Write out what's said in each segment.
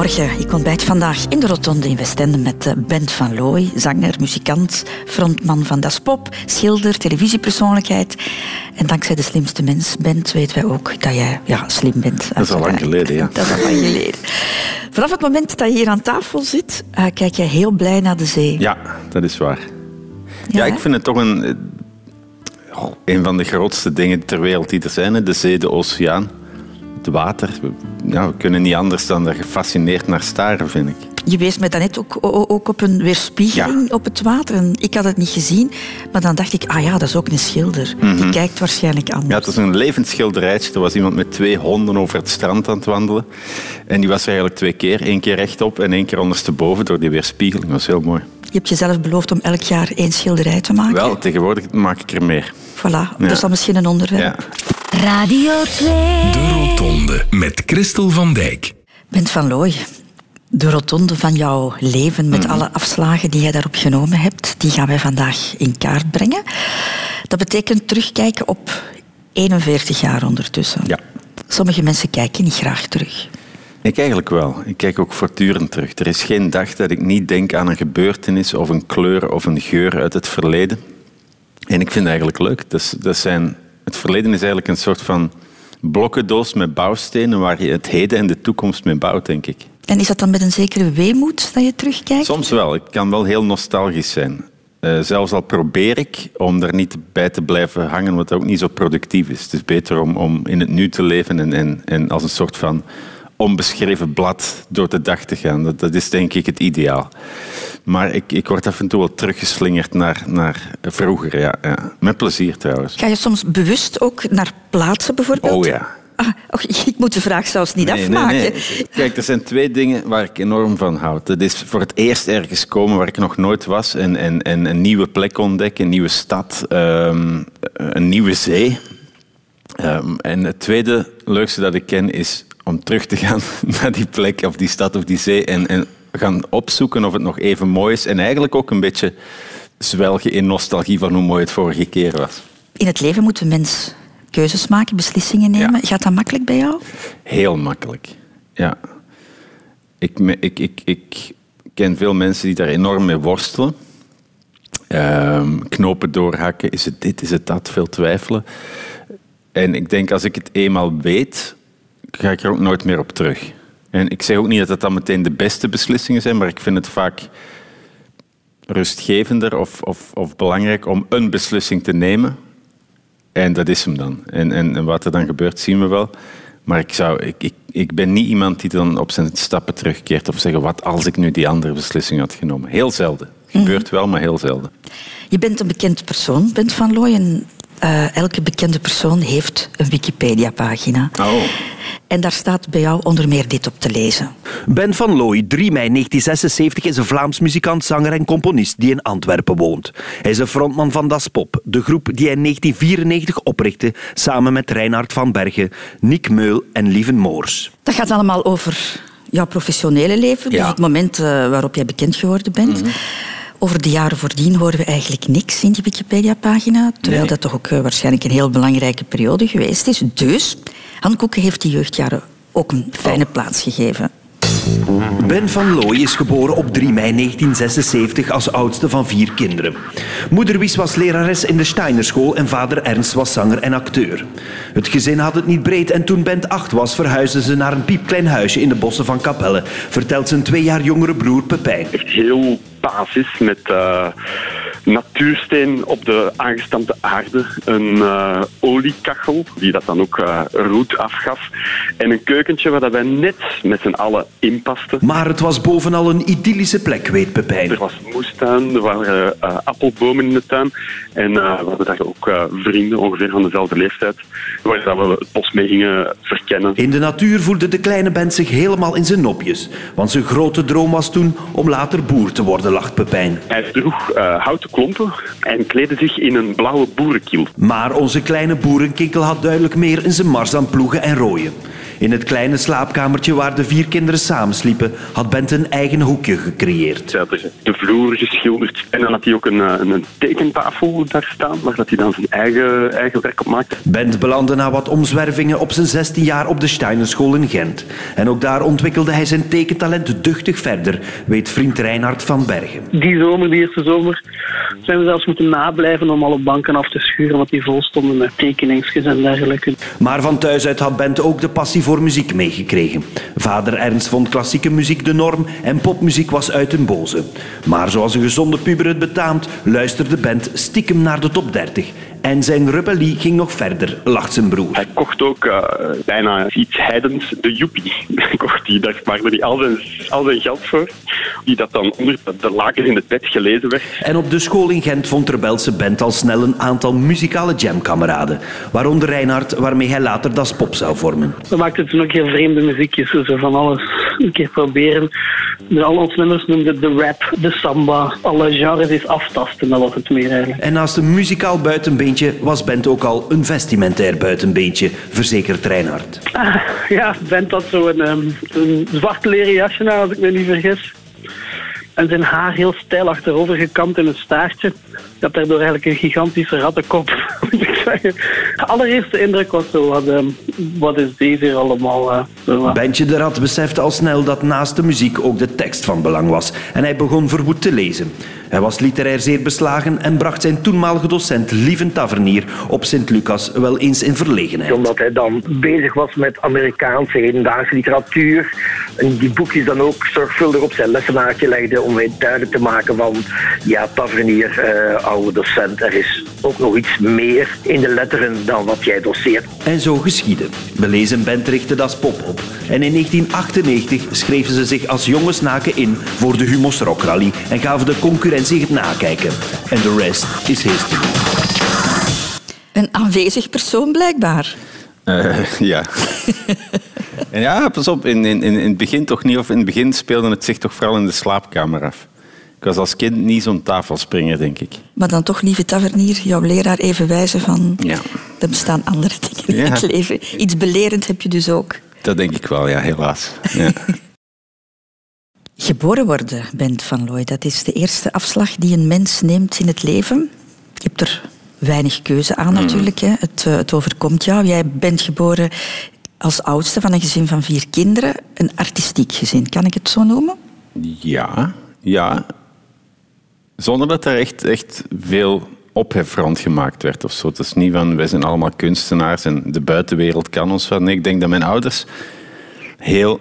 Goedemorgen. Ik ontbijt vandaag in de Rotonde in Westende met eh, Bent van Looy, zanger, muzikant, frontman van Das Pop, schilder, televisiepersoonlijkheid. En dankzij de slimste mens, Bent, weten wij ook dat jij ja, slim bent. Dat is al lang geleden, ja. Dat is al lang geleden. Vanaf het moment dat je hier aan tafel zit, uh, kijk je heel blij naar de zee. Ja, dat is waar. Ja, ja ik vind het toch een, eh, een van de grootste dingen ter wereld die er zijn. De zee, de oceaan het water. Ja, we kunnen niet anders dan er gefascineerd naar staren, vind ik. Je wees me daarnet ook, ook op een weerspiegeling op het water. En ik had het niet gezien, maar dan dacht ik, ah ja, dat is ook een schilder. Die mhm. kijkt waarschijnlijk anders. Ja, het was een levend schilderijtje. Er was iemand met twee honden over het strand aan het wandelen. En die was er eigenlijk twee keer. Eén keer rechtop en één keer ondersteboven door die weerspiegeling. Dat was heel mooi. Je hebt jezelf beloofd om elk jaar één schilderij te maken. Wel, tegenwoordig maak ik er meer. Voilà, dat is dan misschien een onderwerp. Radio 2. De Rotonde met Christel van Dijk. Bent van Looy, de rotonde van jouw leven met mhm. alle afslagen die jij daarop genomen hebt, die gaan wij vandaag in kaart brengen. Dat betekent terugkijken op 41 jaar ondertussen. Ja. Sommige mensen kijken niet graag terug. Ik eigenlijk wel. Ik kijk ook voortdurend terug. Er is geen dag dat ik niet denk aan een gebeurtenis of een kleur of een geur uit het verleden. En ik vind het eigenlijk leuk. Dat, dat zijn, het verleden is eigenlijk een soort van blokkendoos met bouwstenen waar je het heden en de toekomst mee bouwt, denk ik. En is dat dan met een zekere weemoed dat je terugkijkt? Soms wel. Ik kan wel heel nostalgisch zijn. Uh, zelfs al probeer ik om er niet bij te blijven hangen, wat ook niet zo productief is. Het is beter om, om in het nu te leven en, en, en als een soort van onbeschreven blad door de dag te gaan. Dat, dat is denk ik het ideaal. Maar ik, ik word af en toe wel teruggeslingerd naar, naar vroeger. Ja, ja. Met plezier trouwens. Ga je soms bewust ook naar plaatsen bijvoorbeeld? Oh ja. Ah, ik moet de vraag zelfs niet afmaken. Nee, nee. Kijk, er zijn twee dingen waar ik enorm van houd. Dat is voor het eerst ergens komen waar ik nog nooit was en, en, en een nieuwe plek ontdekken, een nieuwe stad, um, een nieuwe zee. Um, en het tweede leukste dat ik ken is om terug te gaan naar die plek of die stad of die zee en, en gaan opzoeken of het nog even mooi is. En eigenlijk ook een beetje zwelgen in nostalgie van hoe mooi het vorige keer was. In het leven moet een mens keuzes maken, beslissingen nemen. Gaat dat makkelijk bij jou? Heel makkelijk, ja. Ik, ik, ik, ik ken veel mensen die daar enorm mee worstelen. Ehm, knopen doorhakken, is het dit, is het dat, veel twijfelen. En ik denk, als ik het eenmaal weet, ga ik er ook nooit meer op terug. En ik zeg ook niet dat dat dan meteen de beste beslissingen zijn, maar ik vind het vaak rustgevender of, of, of belangrijk om een beslissing te nemen. En dat is hem dan. En, en, en wat er dan gebeurt, zien we wel. Maar ik, zou, ik, ik, ik ben niet iemand die dan op zijn stappen terugkeert of zeggen wat als ik nu die andere beslissing had genomen. Heel zelden. Gebeurt wel, maar heel zelden. Je bent een bekend persoon, bent Van Looy. En uh, elke bekende persoon heeft een Wikipedia-pagina. Oh. En daar staat bij jou onder meer dit op te lezen. Ben van Looy, 3 mei 1976, is een Vlaams muzikant, zanger en componist die in Antwerpen woont. Hij is een frontman van Das Pop, de groep die hij in 1994 oprichtte samen met Reinhard van Bergen, Nick Meul en Lieven Moors. Dat gaat allemaal over jouw professionele leven, dus het moment uh, waarop jij bekend geworden bent. Mhm. Over de jaren voordien horen we eigenlijk niks in die Wikipedia-pagina, terwijl dat toch ook uh, waarschijnlijk een heel belangrijke periode geweest is. Dus Han Koeken heeft die jeugdjaren ook een fijne oh. plaats gegeven. Ben van Looy is geboren op 3 mei 1976 als oudste van vier kinderen. Moeder Wies was lerares in de Steinerschool en vader Ernst was zanger en acteur. Het gezin had het niet breed en toen Ben acht was verhuisden ze naar een piepklein huisje in de bossen van Capelle, vertelt zijn twee jaar jongere broer Pepijn. Echt heel basis met... Natuursteen op de aangestampte aarde, een uh, oliekachel die dat dan ook uh, roet afgaf en een keukentje waar dat wij net met z'n allen inpasten. Maar het was bovenal een idyllische plek, weet Pepijn. Er was moestuin, er waren uh, appelbomen in de tuin en we hadden daar ook vrienden, ongeveer van dezelfde leeftijd, waar dat we het bos mee gingen verkennen. In de natuur voelde de kleine band zich helemaal in zijn nopjes, want zijn grote droom was toen om later boer te worden, lacht Pepijn. Hij droeg houten klompen en kleedde zich in een blauwe boerenkiel. Maar onze kleine boerenkinkel had duidelijk meer in zijn mars dan ploegen en rooien. In het kleine slaapkamertje waar de vier kinderen samensliepen, had Bent een eigen hoekje gecreëerd. Hij had de vloer geschilderd en dan had hij ook een, eh, een tekentafel daar staan, waar dat hij dan zijn eigen, eigen werk op maakte. Bent belandde na wat omzwervingen op zijn 16 jaar op de Steinerschool in Gent. En ook daar ontwikkelde hij zijn tekentalent duchtig verder, weet vriend Reinhard van Bergen. Die zomer, die eerste zomer, zijn we zelfs moeten nablijven om alle banken af te schuren, want die vol stonden met tekeningsjes en dergelijke. Maar van thuis uit had Bent ook de passie voor muziek meegekregen. Vader Ernst vond klassieke muziek de norm en popmuziek was uit een boze. Maar zoals een gezonde puber het betaamt, luisterde Bent stiekem naar de top 30 en zijn rebellie ging nog verder, lacht zijn broer. Hij kocht ook uh, bijna iets heidens, de Joepie. kocht die, daar maakte hij al zijn, al zijn geld voor. Die dat dan onder de lakens in het bed gelezen werd. En op de school in Gent vond Rebelse Bent al snel een aantal muzikale jamkameraden. Waaronder Reinhard, waarmee hij later Das Pop zou vormen. We maakten toen ook heel vreemde muziekjes, zo van alles een keer proberen. De, al onze nummers noemden de rap, de samba, alle genres is aftasten, dat was het meer eigenlijk. En naast een muzikaal buitenbeentje was Bent ook al een vestimentair buitenbeentje, verzekert Reinhard. Ah, ja, Bent had zo een, um, een zwart leren jasje aan, als ik me niet vergis. En zijn haar heel stijl achterover gekamd in een staartje. Ik had daardoor eigenlijk een gigantische rattenkop, moet ik zeggen. De allereerste indruk was zo, wat, um, wat is deze hier allemaal? Uh, zo, Bentje de Rat besefte al snel dat naast de muziek ook de tekst van belang was. En hij begon verwoed te lezen. Hij was literair zeer beslagen en bracht zijn toenmalige docent Lieven Tavernier op Sint-Lucas wel eens in verlegenheid. Omdat hij dan bezig was met Amerikaanse hedendaagse literatuur en die boekjes dan ook zorgvuldig op zijn lessenaartje legde om mij duidelijk te maken van ja, Tavernier, uh, oude docent, er is ook nog iets meer in de letteren dan wat jij doseert. En zo geschiedde. Belezen band richtte das pop op. En in 1998 schreven ze zich als jongensnaken in voor de Humos Rock Rally en gaven de concurrentie het nakijken. En de rest is history. Een aanwezig persoon blijkbaar. Uh, ja. en ja, pas op, in, in, in het begin toch niet. Of in het begin speelde het zich toch vooral in de slaapkamer af. Ik was als kind niet zo'n tafelspringer, denk ik. Maar dan toch, lieve tavernier, jouw leraar even wijzen van... Ja. Er bestaan andere dingen in het leven. Iets belerend heb je dus ook. Dat denk ik wel, ja, helaas. Ja. Geboren worden, Bent van Looy, dat is de eerste afslag die een mens neemt in het leven. Je hebt er weinig keuze aan natuurlijk. Hè. Het, het overkomt jou. Jij bent geboren als oudste van een gezin van vier kinderen. Een artistiek gezin, kan ik het zo noemen? Ja, ja. Zonder dat er echt, echt veel ophef rond gemaakt werd of zo. Het is niet van, wij zijn allemaal kunstenaars en de buitenwereld kan ons wat. Nee, ik denk dat mijn ouders heel,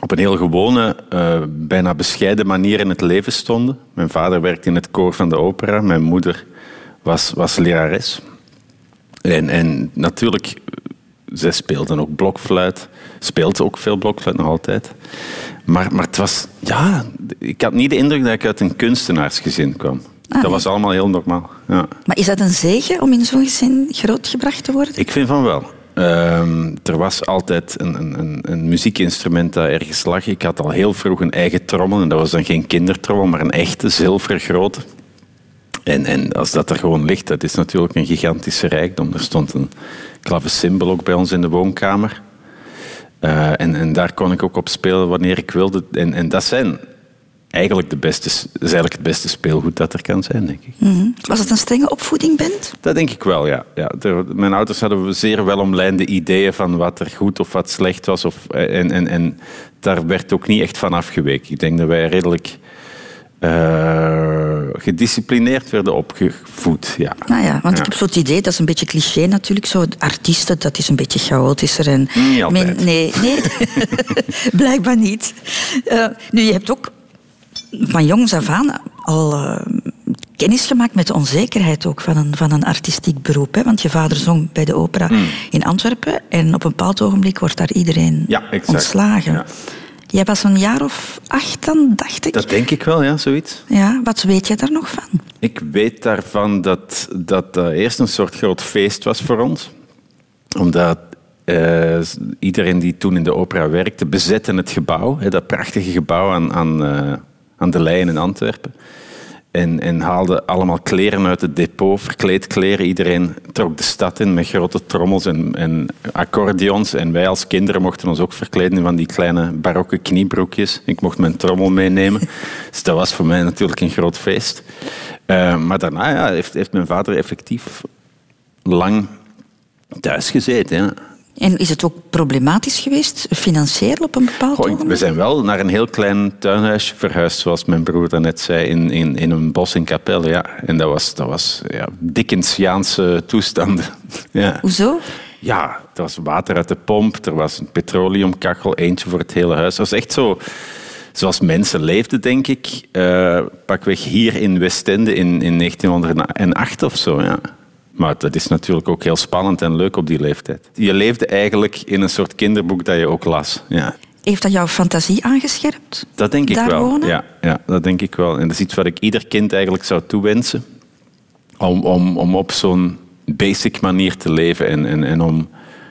op een heel gewone, uh, bijna bescheiden manier in het leven stonden. Mijn vader werkte in het koor van de opera. Mijn moeder was, was lerares. En, en natuurlijk, zij speelden ook blokfluit. Speelt ook veel blokfluit nog altijd. Maar, maar het was, ja, ik had niet de indruk dat ik uit een kunstenaarsgezin kwam. Ah, dat was allemaal heel normaal. Ja. Maar is dat een zegen om in zo'n gezin grootgebracht te worden? Ik vind van wel. Uh, er was altijd een, een, een, muziekinstrument dat ergens lag. Ik had al heel vroeg een eigen trommel. En dat was dan geen kindertrommel, maar een echte zilvergrote. En, en als dat er gewoon ligt, dat is natuurlijk een gigantische rijkdom. Er stond een klavecimbal ook bij ons in de woonkamer. Uh, en, en daar kon ik ook op spelen wanneer ik wilde. En, en dat zijn eigenlijk, de beste, is eigenlijk het beste speelgoed dat er kan zijn, denk ik. Mm -hmm. Was het een strenge opvoeding, Bent? Dat denk ik wel, ja. ja mijn ouders hadden zeer welomlijnde ideeën van wat er goed of wat slecht was. Of, en, en, en daar werd ook niet echt van afgeweken. Ik denk dat wij redelijk uh, gedisciplineerd werden opgevoed. Ja. Nou ja, want ja. ik heb zo het idee, dat is een beetje cliché natuurlijk, zo artiesten, dat is een beetje chaotischer. En niet altijd. Men, nee, nee. blijkbaar niet. Uh, nu, je hebt ook van jongs af aan al uh, kennis gemaakt met de onzekerheid ook van een, van een artistiek beroep. Hè? Want je vader zong bij de opera mm. in Antwerpen en op een bepaald ogenblik wordt daar iedereen ja, ontslagen. Ja. Jij was een jaar of acht dan, dacht ik? Dat denk ik wel, ja, zoiets. Ja, wat weet je daar nog van? Ik weet daarvan dat dat uh, eerst een soort groot feest was voor ons. Omdat uh, iedereen die toen in de opera werkte, bezette het gebouw. Hè, dat prachtige gebouw aan, aan, uh, aan de Leyen in Antwerpen. En, en haalde allemaal kleren uit het depot, verkleedkleren. Iedereen trok de stad in met grote trommels en, en accordeons. En wij als kinderen mochten ons ook verkleden in van die kleine barokke kniebroekjes. Ik mocht mijn trommel meenemen. dus dat was voor mij natuurlijk een groot feest. Uh, maar daarna ja, heeft, heeft mijn vader effectief lang thuis gezeten. En is het ook problematisch geweest, financieel op een bepaald moment? We zijn wel naar een heel klein tuinhuisje verhuisd, zoals mijn broer daarnet zei, in, in, in een bos in Capelle. Ja. En dat was, dat was ja, Dickensiaanse toestanden. Ja. Hoezo? Ja, er was water uit de pomp, er was een petroleumkachel, eentje voor het hele huis. Dat was echt zo zoals mensen leefden, denk ik. Uh, pakweg hier in Westende in, in 1908 of zo. Ja. Maar dat is natuurlijk ook heel spannend en leuk op die leeftijd. Je leefde eigenlijk in een soort kinderboek dat je ook las. Ja. Heeft dat jouw fantasie aangescherpt? Dat denk ik wel. Ja, ja, dat denk ik wel. En dat is iets wat ik ieder kind eigenlijk zou toewensen. Om, om, om op zo'n basic manier te leven en, en, en om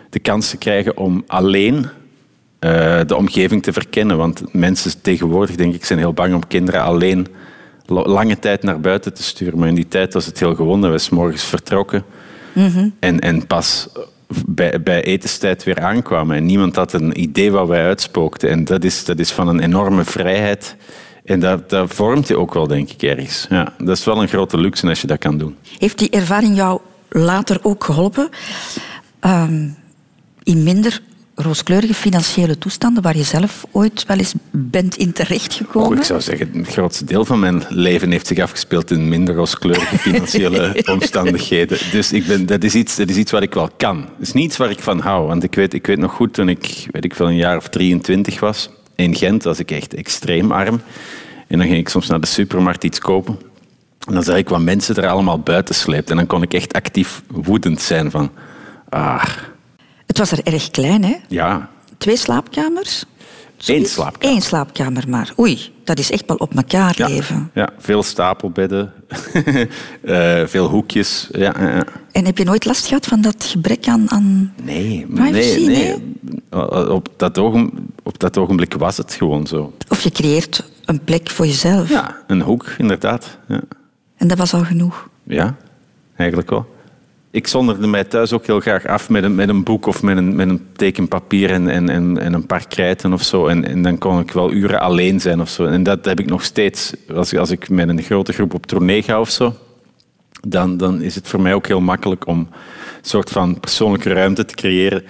de kans te krijgen om alleen uh, de omgeving te verkennen. Want mensen tegenwoordig, denk ik, zijn heel bang om kinderen alleen lange tijd naar buiten te sturen. Maar in die tijd was het heel gewoon dat we s morgens vertrokken mm en, en pas bij, bij etenstijd weer aankwamen. En niemand had een idee wat wij uitspookten. En dat is, dat is van een enorme vrijheid. En dat, dat vormt je ook wel, denk ik, ergens. Ja, dat is wel een grote luxe als je dat kan doen. Heeft die ervaring jou later ook geholpen? Um, in minder rooskleurige financiële toestanden waar je zelf ooit wel eens bent in terechtgekomen? Oh, ik zou zeggen, het grootste deel van mijn leven heeft zich afgespeeld in minder rooskleurige financiële omstandigheden. Dus ik ben, dat, is iets, dat is iets wat ik wel kan. Het is niet iets waar ik van hou. Want ik weet, ik weet nog goed, toen ik, weet ik veel, een jaar of 23 was, in Gent was ik echt extreem arm. En dan ging ik soms naar de supermarkt iets kopen. En dan zag ik wat mensen er allemaal buiten sleepten. En dan kon ik echt actief woedend zijn van... Ah, het was er erg klein, hè? Ja. Twee slaapkamers? Eén slaapkamer. Eén slaapkamer maar. Oei, dat is echt wel op elkaar leven. Ja, veel stapelbedden, uh, veel hoekjes. Ja, En heb je nooit last gehad van dat gebrek aan, aan nee, nee, nee, Op, dat op dat ogenblik was het gewoon zo. Of je creëert een plek voor jezelf. Ja, een hoek, inderdaad. Ja. En dat was al genoeg? Ja, eigenlijk wel ik zonderde mij thuis ook heel graag af met een, met een boek of met een, met een tekenpapier en, en, en, en een paar krijten of zo. En, en dan kon ik wel uren alleen zijn of zo. En dat heb ik nog steeds. Als, als ik met een grote groep op tournee ga of zo, dan, dan is het voor mij ook heel makkelijk om een soort van persoonlijke ruimte te creëren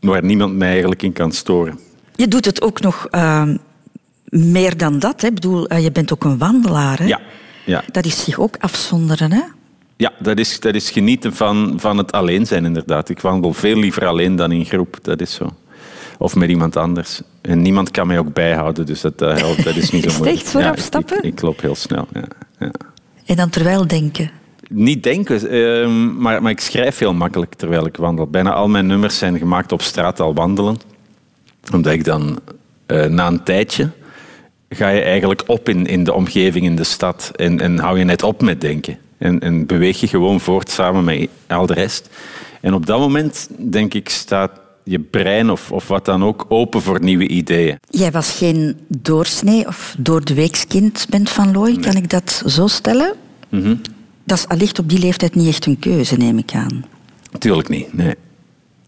waar niemand mij eigenlijk in kan storen. Je doet het ook nog uh, meer dan dat. Hè? Ik bedoel, uh, je bent ook een wandelaar. Hè? Ja, ja. Dat is zich ook afzonderen, hè? Ja, dat is, dat is genieten van, van het alleen zijn, inderdaad. Ik wandel veel liever alleen dan in groep, dat is zo. Of met iemand anders. En niemand kan mij ook bijhouden, dus dat, uh, dat is niet zo moeilijk. Is het echt stappen? Ik, ik, loop heel snel, ja, ja. En dan terwijl denken? Niet denken, uh, maar, maar ik schrijf heel makkelijk terwijl ik wandel. Bijna al mijn nummers zijn gemaakt op straat al wandelen. Omdat ik dan uh, na een tijdje ga je eigenlijk op in, in de omgeving, in de stad. En, en hou je net op met denken. En, en beweeg je gewoon voort samen met al de rest. En op dat moment, denk ik, staat je brein of, of wat dan ook open voor nieuwe ideeën. Jij was geen doorsnee of door de weekskind bent van Looy, kan ik dat zo stellen? Mhm. Dat is allicht op die leeftijd niet echt een keuze, neem ik aan. Tuurlijk niet, nee.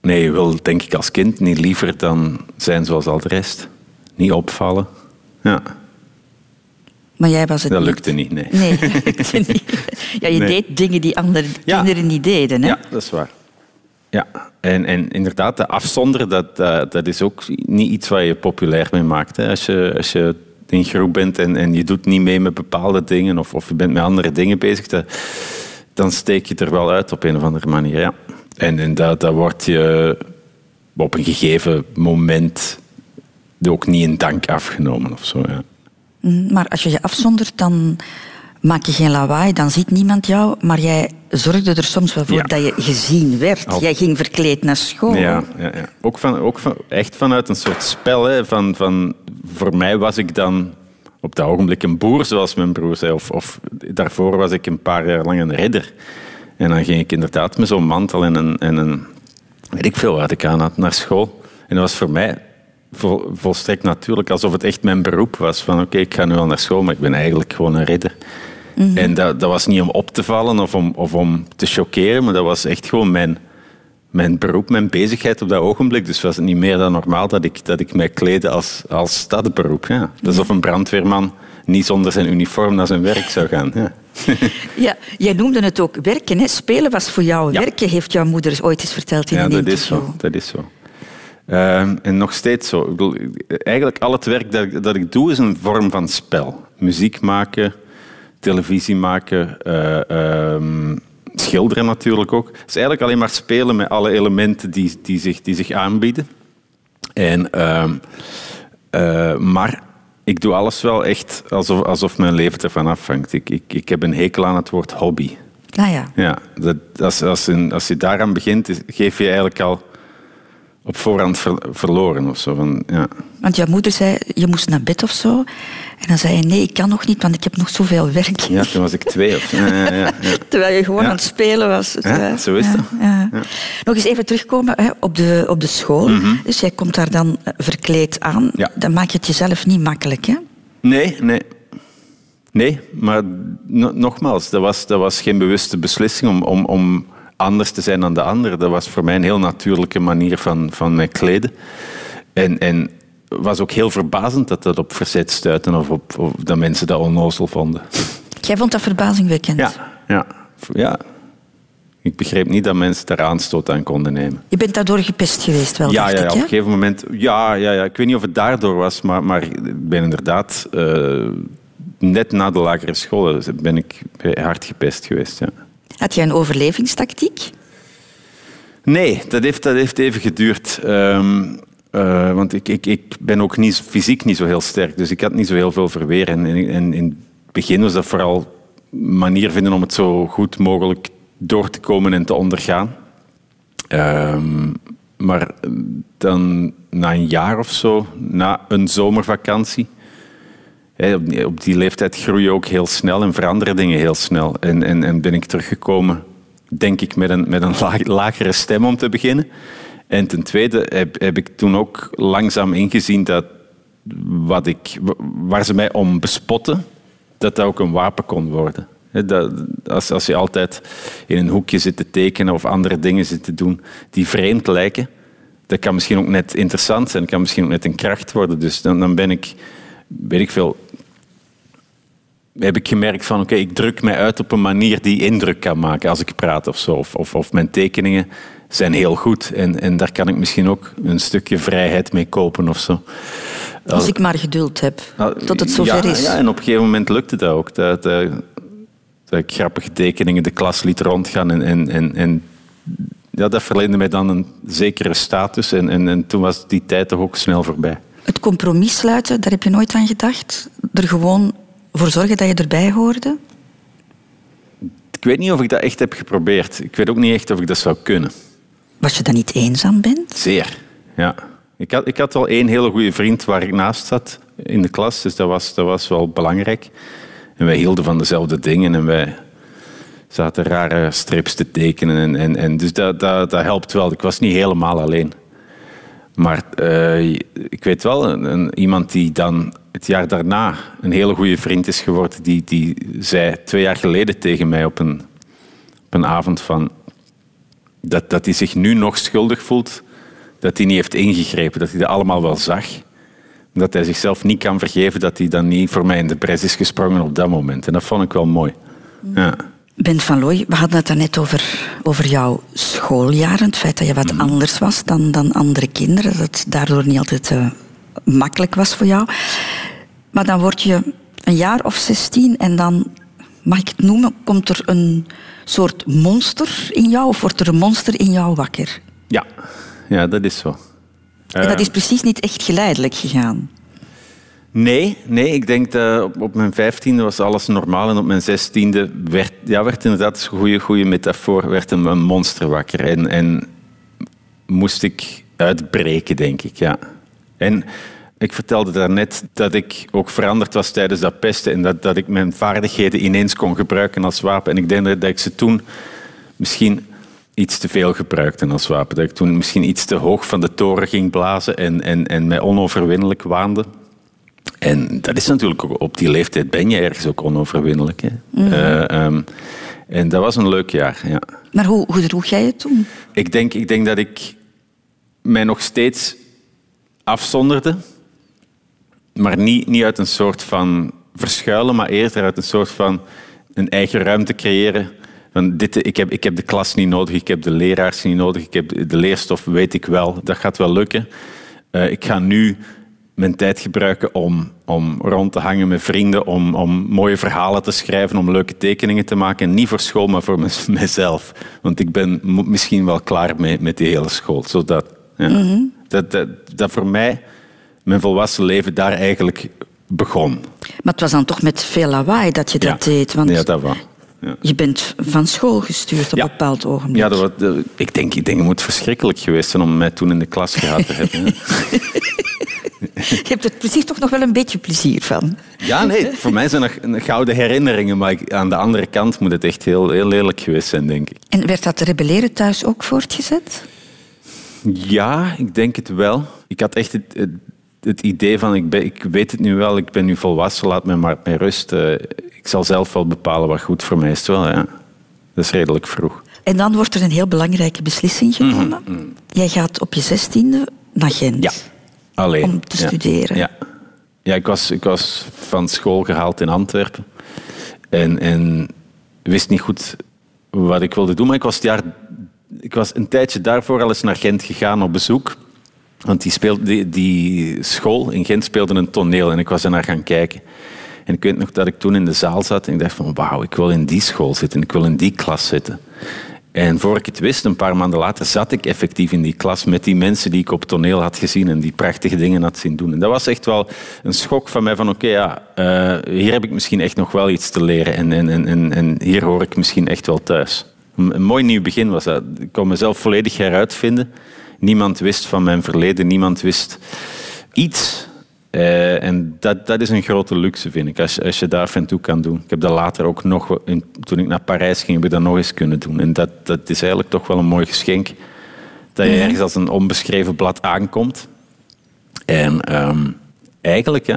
Nee, je wil denk ik als kind niet liever dan zijn zoals al de rest. Niet opvallen. Ja. Maar jij was het Dat lukte niet, nee. Nee, dat lukte niet. Ja, je deed dingen die andere kinderen niet deden. Hè? Ja, dat is waar. Ja, en, en inderdaad, de afzonderen, dat, dat is ook niet iets waar je populair mee maakt. Hè. Als, je, als je in groep bent en, en je doet niet mee met bepaalde dingen of, of je bent met andere dingen bezig, dat, dan steek je er wel uit op een of andere manier. Ja. En, en dat, dat wordt je op een gegeven moment ook niet in dank afgenomen of zo. Ja. Maar als je je afzondert, dan maak je geen lawaai, dan ziet niemand jou. Maar jij zorgde er soms wel voor dat je gezien werd. Jij ging verkleed naar school. Ja, ja, ja. Ook, van, ook van, echt vanuit een soort spel. Hè. Van, van, voor mij was ik dan op dat ogenblik een boer, zoals mijn broer zei. Of, of daarvoor was ik een paar jaar lang een ridder. En dan ging ik inderdaad met zo'n mantel en een, en een... Weet ik veel wat ik aan had, naar school. En dat was voor mij vol, volstrekt natuurlijk, alsof het echt mijn beroep was. Van oké, ik ga nu wel naar school, maar ik ben eigenlijk gewoon een ridder. En dat, dat was niet om op te vallen of om, of om te choqueren, maar dat was echt gewoon mijn, mijn beroep, mijn bezigheid op dat ogenblik. Dus was het niet meer dan normaal dat ik, dat ik mij kleedde als, als dat beroep. Ja. Dat is alsof een brandweerman niet zonder zijn uniform naar zijn werk zou gaan. Ja. ja, jij noemde het ook werken. Hè? Spelen was voor jou werken, heeft jouw moeder ooit eens verteld in ja, een dat interview. Is zo, dat is zo. Ehm, en nog steeds zo. Ik bedoel, eigenlijk al het werk dat ik, dat ik doe is een vorm van spel. Muziek maken, televisie maken, eh, ehm, schilderen natuurlijk ook. Het is eigenlijk alleen maar spelen met alle elementen die, die, zich, die zich aanbieden. En, ehm, eh, maar ik doe alles wel echt alsof, alsof mijn leven ervan afhangt. Ik, ik, ik heb een hekel aan het woord hobby. Ah ja. Ja, dat, als, als, een, als je daaraan begint, geef je eigenlijk al op voorhand ver, verloren of zo. Van, ja. Want jouw moeder zei, je moest naar bed of zo. En dan zei je, nee, ik kan nog niet, want ik heb nog zoveel werk. Ja, toen was ik twee. Of, ja, ja, ja, Terwijl je gewoon aan het spelen was. Ja, zo is dat. Nog eens even terugkomen hè, op, de, op de school. Dus jij komt daar dan verkleed aan. Dan maak je het jezelf niet makkelijk, hè? Nee, nee. Nee, maar nogmaals, dat was, dat was geen bewuste beslissing om, om, om anders te zijn dan de anderen. Dat was voor mij een heel natuurlijke manier van, van mij kleden. En, en was ook heel verbazend dat dat op verzet stuitte of, op, of dat mensen dat onnozel vonden. Jij vond dat verbazingwekkend? Ja, ja, ja. Ik begreep niet dat mensen daar aanstoot aan konden nemen. Je bent daardoor gepest geweest, wel, ja, ja, ik, op een gegeven moment... Ja, ja, ja, ik weet niet of het daardoor was, maar, maar ik ben inderdaad... Uh, net na de lagere school ben ik hard gepest geweest, ja. Had jij een overlevingstactiek? Nee, dat heeft, dat heeft even geduurd. Um, uh, want ik, ik, ik ben ook niet, fysiek niet zo heel sterk, dus ik had niet zo heel veel verweer. En, in het begin was dat vooral manier vinden om het zo goed mogelijk door te komen en te ondergaan. Um, maar dan na een jaar of zo, na een zomervakantie, op die leeftijd groei je ook heel snel en veranderen dingen heel snel. En, en, en ben ik teruggekomen, denk ik, met een, met een lagere stem om te beginnen. En ten tweede heb, heb ik toen ook langzaam ingezien dat wat ik, waar ze mij om bespotten, dat dat ook een wapen kon worden. Dat, als, als je altijd in een hoekje zit te tekenen of andere dingen zit te doen die vreemd lijken, dat kan misschien ook net interessant zijn, kan misschien ook net een kracht worden. Dus dan, dan ben ik, weet ik veel, heb ik gemerkt van oké, ik druk mij uit op een manier die indruk kan maken als ik praat of zo. Of, of, of mijn tekeningen zijn heel goed. En, en daar kan ik misschien ook een stukje vrijheid mee kopen of zo. Als ik maar geduld heb, tot het zover ja, is. Ja, en op een gegeven moment lukte dat ook. Dat, dat, dat ik grappige tekeningen de klas liet rondgaan. En, en, en, en ja, dat verleende mij dan een zekere status. En, en, en toen was die tijd toch ook snel voorbij. Het compromis sluiten, daar heb je nooit aan gedacht? Er gewoon voor zorgen dat je erbij hoorde? Ik weet niet of ik dat echt heb geprobeerd. Ik weet ook niet echt of ik dat zou kunnen. Was je dan niet eenzaam bent? Zeer, ja. Ik had, ik had al één hele goede vriend waar ik naast zat in de klas, dus dat was, dat was wel belangrijk. En wij hielden van dezelfde dingen en wij zaten rare strips te tekenen. En, en, en dus dat, dat, dat helpt wel. Ik was niet helemaal alleen. Maar uh, ik weet wel, een, een, iemand die dan het jaar daarna een hele goede vriend is geworden, die, die zei twee jaar geleden tegen mij op een, op een avond van dat, dat hij zich nu nog schuldig voelt, dat hij niet heeft ingegrepen, dat hij dat allemaal wel zag. Dat hij zichzelf niet kan vergeven dat hij dan niet voor mij in de pres is gesprongen op dat moment. En dat vond ik wel mooi. Ja. Ben van Looy, we hadden het net over, over jouw schooljaren. Het feit dat je wat anders was dan, dan andere kinderen. Dat het daardoor niet altijd uh, makkelijk was voor jou. Maar dan word je een jaar of zestien en dan, mag ik het noemen, komt er een soort monster in jou of wordt er een monster in jou wakker? Ja, ja dat is zo. En dat is precies niet echt geleidelijk gegaan. Nee, nee, ik denk dat op, op mijn vijftiende was alles normaal en op mijn zestiende werd, ja, werd inderdaad een goede, goede metafoor, werd een, een monster wakker. En, en moest ik uitbreken, denk ik, ja. En ik vertelde daarnet dat ik ook veranderd was tijdens dat pesten en dat, dat ik mijn vaardigheden ineens kon gebruiken als wapen. En ik denk dat ik ze toen misschien iets te veel gebruikte als wapen. Dat ik toen misschien iets te hoog van de toren ging blazen en, en, en mij onoverwinnelijk waande. En dat is natuurlijk ook, op die leeftijd ben je ergens ook onoverwinnelijk. Hè. Mhm. Eh, ehm, en dat was een leuk jaar, ja. Maar hoe, hoe droeg jij het toen? Ik denk, ik denk dat ik mij nog steeds afzonderde. Maar niet, niet uit een soort van verschuilen, maar eerder uit een soort van een eigen ruimte creëren. Van dit, ik, heb, ik heb de klas niet nodig, ik heb de leraars niet nodig, ik heb de leerstof, weet ik wel, dat gaat wel lukken. Eh, ik ga nu mijn tijd gebruiken om, om rond te hangen met vrienden, om, om mooie verhalen te schrijven, om leuke tekeningen te maken. En niet voor school, maar voor mez- mezelf. Want ik ben misschien wel klaar mee, met die hele school. Zodat, ja. Dat, dat, dat voor mij mijn volwassen leven daar eigenlijk begon. Maar het was dan toch met veel lawaai dat je dat deed. Want Ja, dat was. Ja. je bent van school gestuurd op Ja. een bepaald ogenblik. Ja, dat was, dat- ik, denk, ik denk het moet verschrikkelijk geweest zijn om mij toen in de klas gehad te hebben. Je hebt er precies toch nog wel een beetje plezier van. Ja, nee, voor mij zijn dat gouden herinneringen, maar ik- aan de andere kant moet het echt heel, heel lelijk geweest zijn, denk ik. En werd dat rebelleren thuis ook voortgezet? Ja, ik denk het wel. Ik had echt het, het, het idee van, ik, ben, ik weet het nu wel, ik ben nu volwassen, laat me maar met rust. Eh, ik zal zelf wel bepalen wat goed voor mij is. Wel, ja. Dat is redelijk vroeg. En dan wordt er een heel belangrijke beslissing genomen. Jij gaat op je zestiende naar Gent. Mhm, Ja, alleen. Om te Ja. studeren. Ja, ja ik, was, ik was van school gehaald in Antwerpen. En, en wist niet goed wat ik wilde doen. Maar ik was, het jaar, ik was een tijdje daarvoor al eens naar Gent gegaan op bezoek. Want die, speelde, die, school in Gent speelde een toneel en ik was er naar gaan kijken. En ik weet nog dat ik toen in de zaal zat en ik dacht van wauw, ik wil in die school zitten, ik wil in die klas zitten. En voor ik het wist, een paar maanden later, zat ik effectief in die klas met die mensen die ik op toneel had gezien en die prachtige dingen had zien doen. En dat was echt wel een schok van mij van oké, ja, eh, hier heb ik misschien echt nog wel iets te leren en, en, en, en, en hier hoor ik misschien echt wel thuis. Een, mooi nieuw begin was dat. Ik kon mezelf volledig heruitvinden. Niemand wist van mijn verleden, niemand wist iets. Eh, en dat, dat is een grote luxe, vind ik, als, je- als je daar en toe kan doen. Ik heb dat later ook nog, in, toen ik naar Parijs ging, heb ik dat nog eens kunnen doen. En dat, dat is eigenlijk toch wel een mooi geschenk. Dat je ergens als een onbeschreven blad aankomt. En ehm, eigenlijk ja,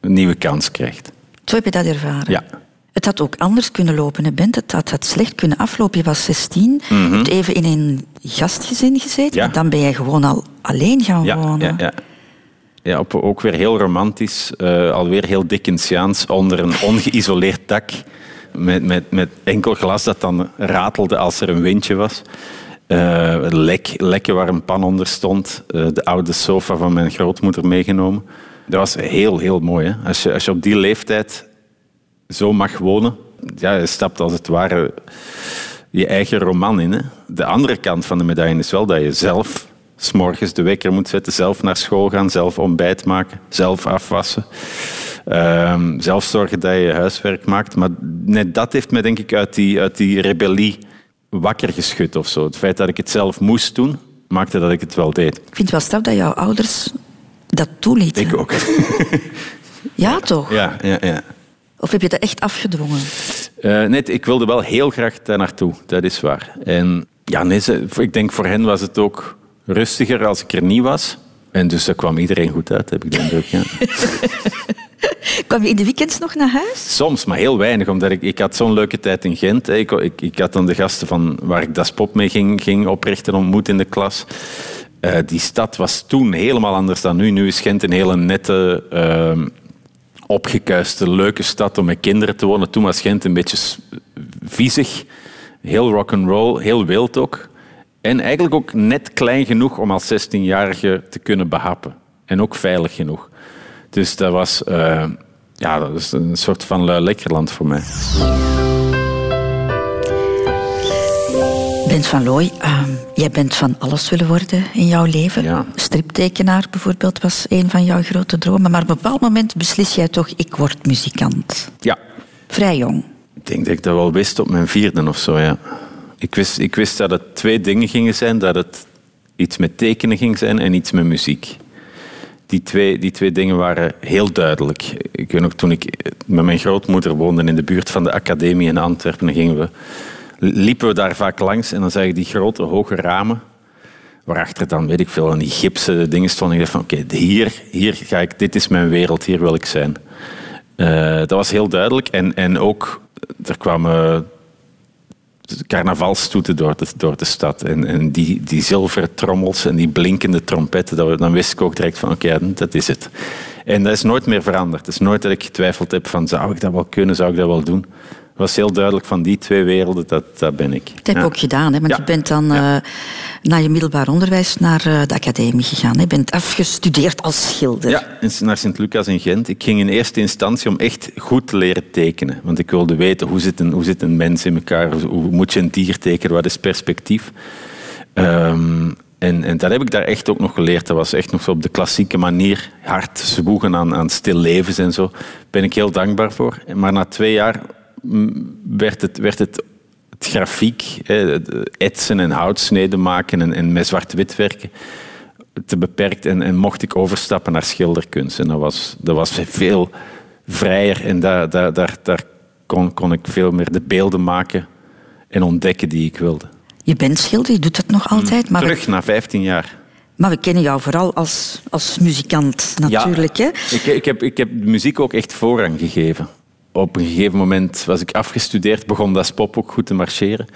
een nieuwe kans krijgt. Zo heb je dat ervaren? Ja. Het had ook anders kunnen lopen, hè, Bent. Het had, had slecht kunnen aflopen. Je was 16, je hebt even in een gastgezin gezeten. Mhm. Ja. En dan ben jij gewoon al alleen gaan Ja, wonen. ja, ja. ja op, ook weer heel romantisch, eh, alweer heel Dickensiaans, onder een ongeïsoleerd dak. Met, met, met enkel glas dat dan ratelde als er een windje was. Een lek, lekken waar een pan onder stond. Eh, de oude sofa van mijn grootmoeder meegenomen. Dat was heel, heel mooi. Hè? Als, je, als je op die leeftijd zo mag wonen, ja, je stapt als het ware je eigen roman in. Hè. De andere kant van de medaille is wel dat je zelf s'morgens de wekker moet zetten, zelf naar school gaan, zelf ontbijt maken, zelf afwassen. Ehm, zelf zorgen dat je je huiswerk maakt. Maar net dat heeft me denk ik uit die, uit die rebellie wakker geschud of zo. Het feit dat ik het zelf moest doen, maakte dat ik het wel deed. Ik vind het wel straf dat jouw ouders dat toelieten. Ik ook. Ja, toch? Ja, ja, ja. Of heb je dat echt afgedwongen? Eh, nee, ik wilde wel heel graag daar naartoe, dat is waar. En ja, nee, ze- ik denk voor hen was het ook rustiger als ik er niet was. En dus daar kwam iedereen goed uit, heb ik de indruk. Ja. Kwam je in de weekends nog naar huis? Soms, maar heel weinig, omdat ik, ik had zo'n leuke tijd in Gent. Ik, ik, ik had dan de gasten van waar ik Das Pop mee ging, ging oprichten, ontmoet in de klas. Eh, die stad was toen helemaal anders dan nu. Nu is Gent een hele nette, ehm, opgekuiste, leuke stad om met kinderen te wonen. Toen was Gent een beetje viezig, heel rock'n'roll, heel wild ook. En eigenlijk ook net klein genoeg om als 16-jarige te kunnen behappen. En ook veilig genoeg. Dus dat was, eh, ja, dat is een soort van lui lekkerland voor mij. Bent van Looy, ehm, jij bent van alles willen worden in jouw leven. Ja. Striptekenaar bijvoorbeeld was een van jouw grote dromen. Maar op een bepaald moment beslis jij toch, ik word muzikant. Ja, Vrij jong. ik denk dat ik dat wel wist op mijn vierde of zo, ja. Ik wist, ik wist dat het twee dingen gingen zijn. Dat het iets met tekenen ging zijn en iets met muziek. Die twee, die twee dingen waren heel duidelijk. Ik weet nog, toen ik met mijn grootmoeder woonde in de buurt van de academie in Antwerpen, gingen we, liepen we daar vaak langs en dan zag je die grote, hoge ramen waarachter dan, weet ik veel, van die gipsen dingen stonden. Ik dacht van, oké, hier, hier ga ik, dit is mijn wereld, hier wil ik zijn. Uh, dat was heel duidelijk. En, en ook, er kwamen carnavalstoeten door de, door de stad. En, en die, die zilveren trommels en die blinkende trompetten, dat, dan wist ik ook direct van, oké, dat is het. En dat is nooit meer veranderd. Het is nooit dat ik getwijfeld heb van, zou ik dat wel kunnen, zou ik dat wel doen? Was heel duidelijk van die twee werelden, dat, dat ben ik. Dat heb je ook gedaan, hè? want je bent dan uh, na je middelbaar onderwijs naar uh, de academie gegaan. Je bent afgestudeerd als schilder. Ja, naar Sint-Lucas in Gent. Ik ging in eerste instantie om echt goed te leren tekenen. Want ik wilde weten, hoe zit een, hoe zit een mens in elkaar? Hoe moet je een dier tekenen? Wat is perspectief? Um, en, en dat heb ik daar echt ook nog geleerd. Dat was echt nog zo op de klassieke manier. Hard zwoegen aan, aan stil levens en zo. Daar ben ik heel dankbaar voor. Maar na twee jaar werd het, werd het, het grafiek, etsen en houtsneden maken en, en met zwart-wit werken, te beperkt. En, en, mocht ik overstappen naar schilderkunst. En dat was, dat was veel vrijer en daar, daar, daar, daar kon, kon ik veel meer de beelden maken en ontdekken die ik wilde. Je bent schilder, je doet dat nog altijd. Maar Terug na 15 jaar. Maar we kennen jou vooral als, als muzikant natuurlijk. Ja, hè? Ik, ik, heb, ik heb muziek ook echt voorrang gegeven op een gegeven moment was ik afgestudeerd, begon dat pop ook goed te marcheren.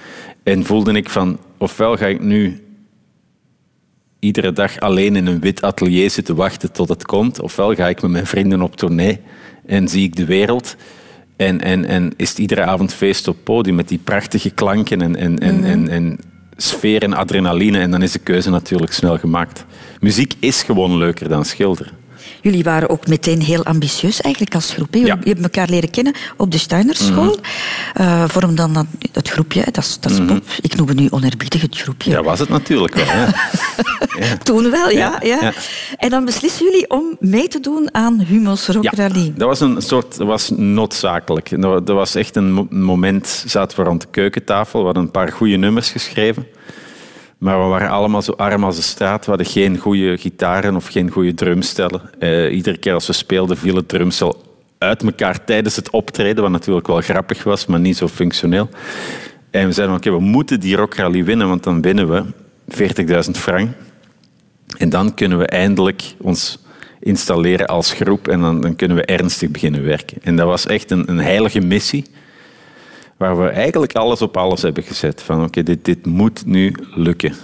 En voelde ik van, ofwel ga ik nu iedere dag alleen in een wit atelier zitten wachten tot het komt, ofwel ga ik met mijn vrienden op tournee en zie ik de wereld. En, en, en is het iedere avond feest op podium met die prachtige klanken en, en, en, en, mhm. en sfeer en adrenaline. En dan is de keuze natuurlijk snel gemaakt. Muziek is gewoon leuker dan schilderen. Jullie waren ook meteen heel ambitieus eigenlijk als groep. Je hebt elkaar leren kennen op de Steinerschool. Mm -hmm. uh, vorm dan dat, groepje, dat is, dat is mhm. pop. Ik noem het nu onerbiedig het groepje. Ja, was het natuurlijk wel. Ja. ja. Toen wel, ja, ja, En dan beslissen jullie om mee te doen aan Humo's Rock Rally. Dat was een soort, dat was noodzakelijk. Dat was echt een moment, zaten we rond de keukentafel, we hadden een paar goede nummers geschreven. Maar we waren allemaal zo arm als de straat. We hadden geen goede gitaren of geen goede drumstellen. Uh, iedere keer als we speelden viel het drumstel uit elkaar tijdens het optreden, wat natuurlijk wel grappig was, maar niet zo functioneel. En we zeiden, oké, we moeten die rockrally winnen, want dan winnen we 40.000 frank. En dan kunnen we eindelijk ons installeren als groep en dan, dan, kunnen we ernstig beginnen werken. En dat was echt een, een heilige missie waar we eigenlijk alles op alles hebben gezet. Van oké, dit, dit moet nu lukken.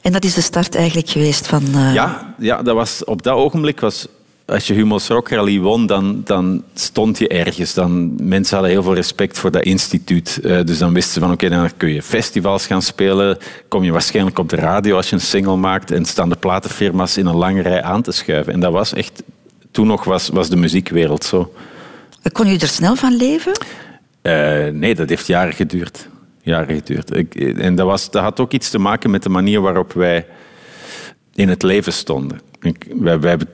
En dat is de start eigenlijk geweest van... Uh... Ja, ja dat was, op dat ogenblik was... Als je Humo's Rock Rally won, dan, dan stond je ergens. Dan, mensen hadden heel veel respect voor dat instituut. Uh, dus dan wisten ze van, oké, dan kun je festivals gaan spelen. Kom je waarschijnlijk op de radio als je een single maakt. En staan de platenfirma's in een lange rij aan te schuiven. En dat was echt... Toen nog was, was de muziekwereld zo. Kon je er snel van leven? Uh, nee, dat heeft jaren geduurd. Jaren geduurd. Ik, en dat, was, dat had ook iets te maken met de manier waarop wij in het leven stonden. Ik, wij, hebben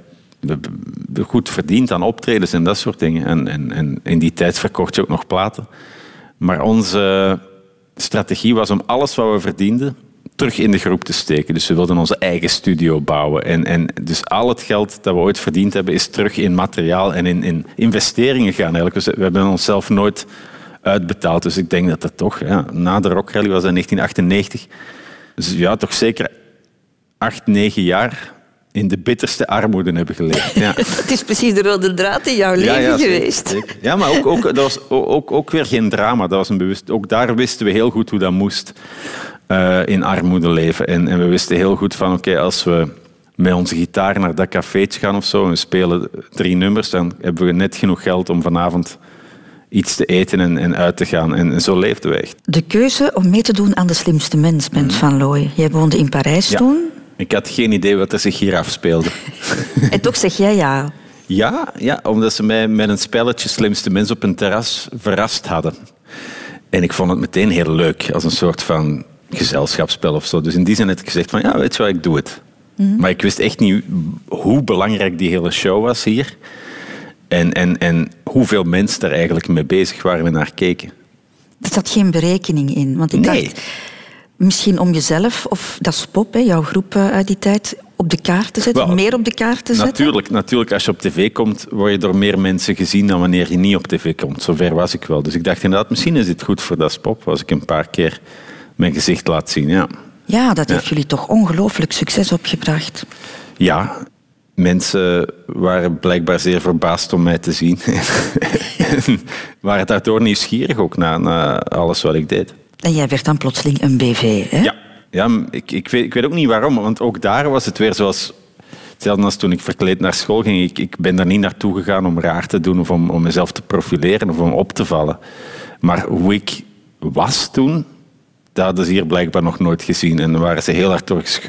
goed verdiend aan optredens en dat soort dingen. En, en, en in die tijd verkocht je ook nog platen. Maar onze strategie was om alles wat we verdienden terug in de groep te steken. Dus we wilden onze eigen studio bouwen. En, en dus al het geld dat we ooit verdiend hebben, is terug in materiaal en in, in investeringen gaan. Eigenlijk. We hebben onszelf nooit uitbetaald. Dus ik denk dat dat toch, ja, na de Rock Rally was in 1998, dus ja, toch zeker acht, negen jaar in de bitterste armoede hebben geleefd. Ja. het is precies de rode draad in jouw leven geweest. Ja, maar ook, ook, dat was ook, ook weer geen drama. Dat was een bewust, ook daar wisten we heel goed hoe dat moest uh, in armoede leven. En, en, we wisten heel goed van, oké, als we met onze gitaar naar dat cafeetje gaan of zo en we spelen drie nummers, dan hebben we net genoeg geld om vanavond iets te eten en, en uit te gaan. En, zo leefden we echt. De keuze om mee te doen aan De Slimste Mens, Bent mhm. Van Looy. Jij woonde in Parijs toen. Ik had geen idee wat er zich hier afspeelde. en toch zeg jij ja. Ja, ja, omdat ze mij met een spelletje Slimste Mens op een terras verrast hadden. En ik vond het meteen heel leuk, als een soort van gezelschapsspel of zo. Dus in die zin heb ik gezegd van, ja, weet je wat, ik doe het. Mhm. Maar ik wist echt niet hoe belangrijk die hele show was hier. En, en, en hoeveel mensen er eigenlijk mee bezig waren en naar keken. Er zat geen berekening in. Want ik nee. dacht, misschien om jezelf, of dat is pop, hè, jouw groep eh, uit die tijd, op de kaart te zetten, meer op de kaart te zetten? Natuurlijk, natuurlijk, als je op tv komt, word je door meer mensen gezien dan wanneer je niet op tv komt. Zover was ik wel. Dus ik dacht inderdaad, misschien is het goed voor dat pop als ik een paar keer mijn gezicht laat zien. Ja. Ja, dat heeft jullie toch ongelooflijk succes opgebracht. Ja, mensen waren blijkbaar zeer verbaasd om mij te zien. en waren daardoor nieuwsgierig ook naar, naar alles wat ik deed. En jij werd dan plotseling een BV, hè? Ja, ja ik, ik, weet, ik weet ook niet waarom, want ook daar was het weer zoals Hetzelfde als toen ik verkleed naar school ging. Ik, ik ben daar niet naartoe gegaan om raar te doen of om, om mezelf te profileren of om op te vallen. Maar hoe ik was toen, dat hadden ze hier blijkbaar nog nooit gezien. En dan waren ze heel erg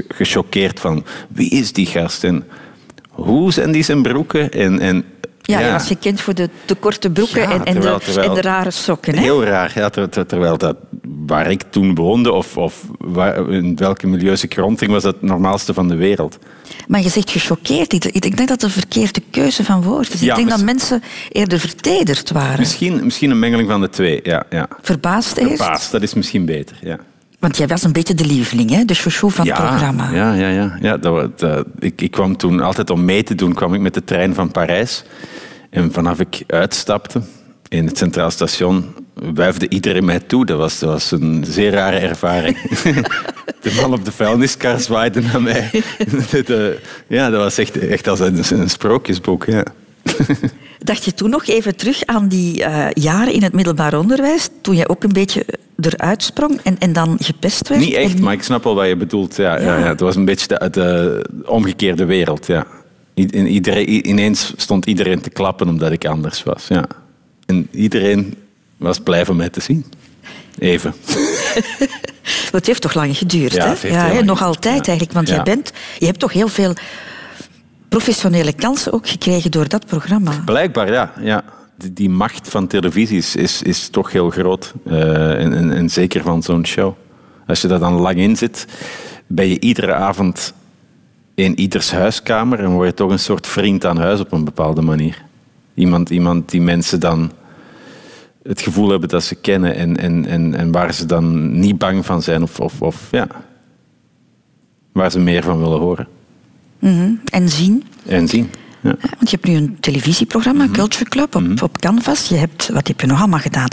gechoqueerd van wie is die gast en hoe zijn die zijn broeken? En, en ja, ja. je gekend voor de te korte broeken en, en, de, en, de, rare sokken. Hè? Heel raar, ja, terwijl dat waar ik toen woonde of, of waar, in welke milieus ik rondging, was het normaalste van de wereld. Maar je zegt gechoqueerd. Ik denk dat dat een verkeerde keuze van woord is. ik denk dat mensen eerder vertederd waren. Misschien, misschien een mengeling van de twee, ja. ja. Verbaasd eerst? Verbaasd, dat is misschien beter, ja. Want jij was een beetje de lieveling, hè? de chouchou van het programma. Ja, ja, ja. ja dat, dat, ik, ik kwam toen altijd om mee te doen, kwam ik met de trein van Parijs. En vanaf ik uitstapte in het Centraal Station, wuifde iedereen mij toe. Dat was, dat was een zeer rare ervaring. de man op de vuilniskar zwaaide naar mij. ja, dat was echt, echt als een, een sprookjesboek. Ja. Dacht je toen nog even terug aan die uh, jaren in het middelbaar onderwijs, toen jij ook een beetje eruit sprong en, en dan gepest werd? Niet echt, maar ik snap wel wat je bedoelt. Ja, ja. ja, het was een beetje de, de omgekeerde wereld. Ja. Iedereen, ineens stond iedereen te klappen omdat ik anders was. Ja. En iedereen was blij om mij te zien. Even. het heeft toch lang geduurd, ja, hè? Ja, nog altijd eigenlijk. Want jij bent, je hebt toch heel veel professionele kansen ook gekregen door dat programma. Blijkbaar, ja. ja. Die, macht van televisie is, is, toch heel groot. Uh, en, en, zeker van zo'n show. Als je daar dan lang in zit, ben je iedere avond in ieders huiskamer en word je toch een soort vriend aan huis op een bepaalde manier. Iemand, iemand die mensen dan het gevoel hebben dat ze kennen en, en, en, en waar ze dan niet bang van zijn of, of, of ja, waar ze meer van willen horen. Mhm. En zien. En zien. Ja. Want je hebt nu een televisieprogramma, mm Culture Club, op, mhm. op Canvas. Je hebt, wat heb je nog allemaal gedaan?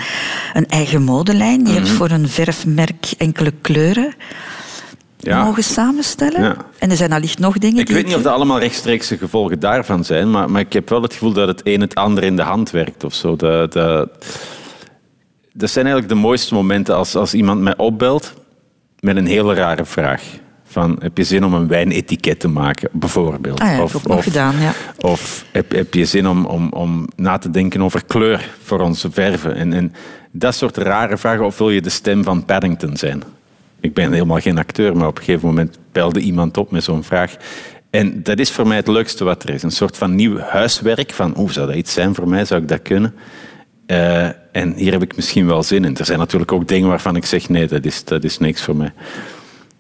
Een eigen modelijn. Je hebt mhm. voor een verfmerk enkele kleuren ja. mogen samenstellen. Ja. En er zijn allicht nog dingen. Ik weet niet of dat allemaal rechtstreekse gevolgen daarvan zijn, maar, maar ik heb wel het gevoel dat het een het ander in de hand werkt of zo. Dat, dat, dat zijn eigenlijk de mooiste momenten als, als iemand mij opbelt met een hele rare vraag. Van, heb je zin om een wijnetiket te maken, bijvoorbeeld? Ah ja, of, of, gedaan, ja. Of heb, heb je zin om, om, om na te denken over kleur voor onze verven? En, en dat soort rare vragen. Of wil je de stem van Paddington zijn? Ik ben helemaal geen acteur, maar op een gegeven moment belde iemand op met zo'n vraag. En dat is voor mij het leukste wat er is. Een soort van nieuw huiswerk. Van, hoe zou dat iets zijn voor mij? Zou ik dat kunnen? Uh, en hier heb ik misschien wel zin in. Er zijn natuurlijk ook dingen waarvan ik zeg, nee, dat is, dat is niks voor mij.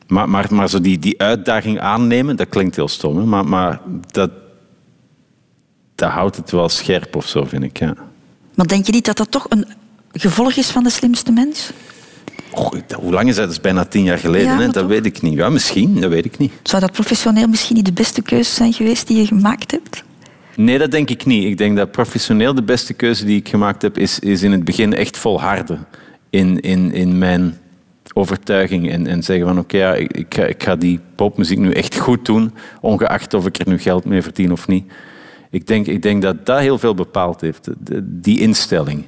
Maar, maar, maar zo die, die uitdaging aannemen, dat klinkt heel stom, hè? maar, maar dat, dat houdt het wel scherp of zo, vind ik. Ja. Maar denk je niet dat dat toch een gevolg is van de slimste mens? hoe lang is dat? Dat is bijna tien jaar geleden. hè? Dat weet ik niet. Ja, misschien, dat weet ik niet. Zou dat professioneel misschien niet de beste keuze zijn geweest die je gemaakt hebt? Nee, dat denk ik niet. Ik denk dat professioneel de beste keuze die ik gemaakt heb, is, is in het begin echt volharden in, in, in mijn overtuiging. En, en zeggen van oké, ja, ik, ga, ik ga die popmuziek nu echt goed doen, ongeacht of ik er nu geld mee verdien of niet. Ik denk, ik denk dat dat heel veel bepaald heeft, die instelling.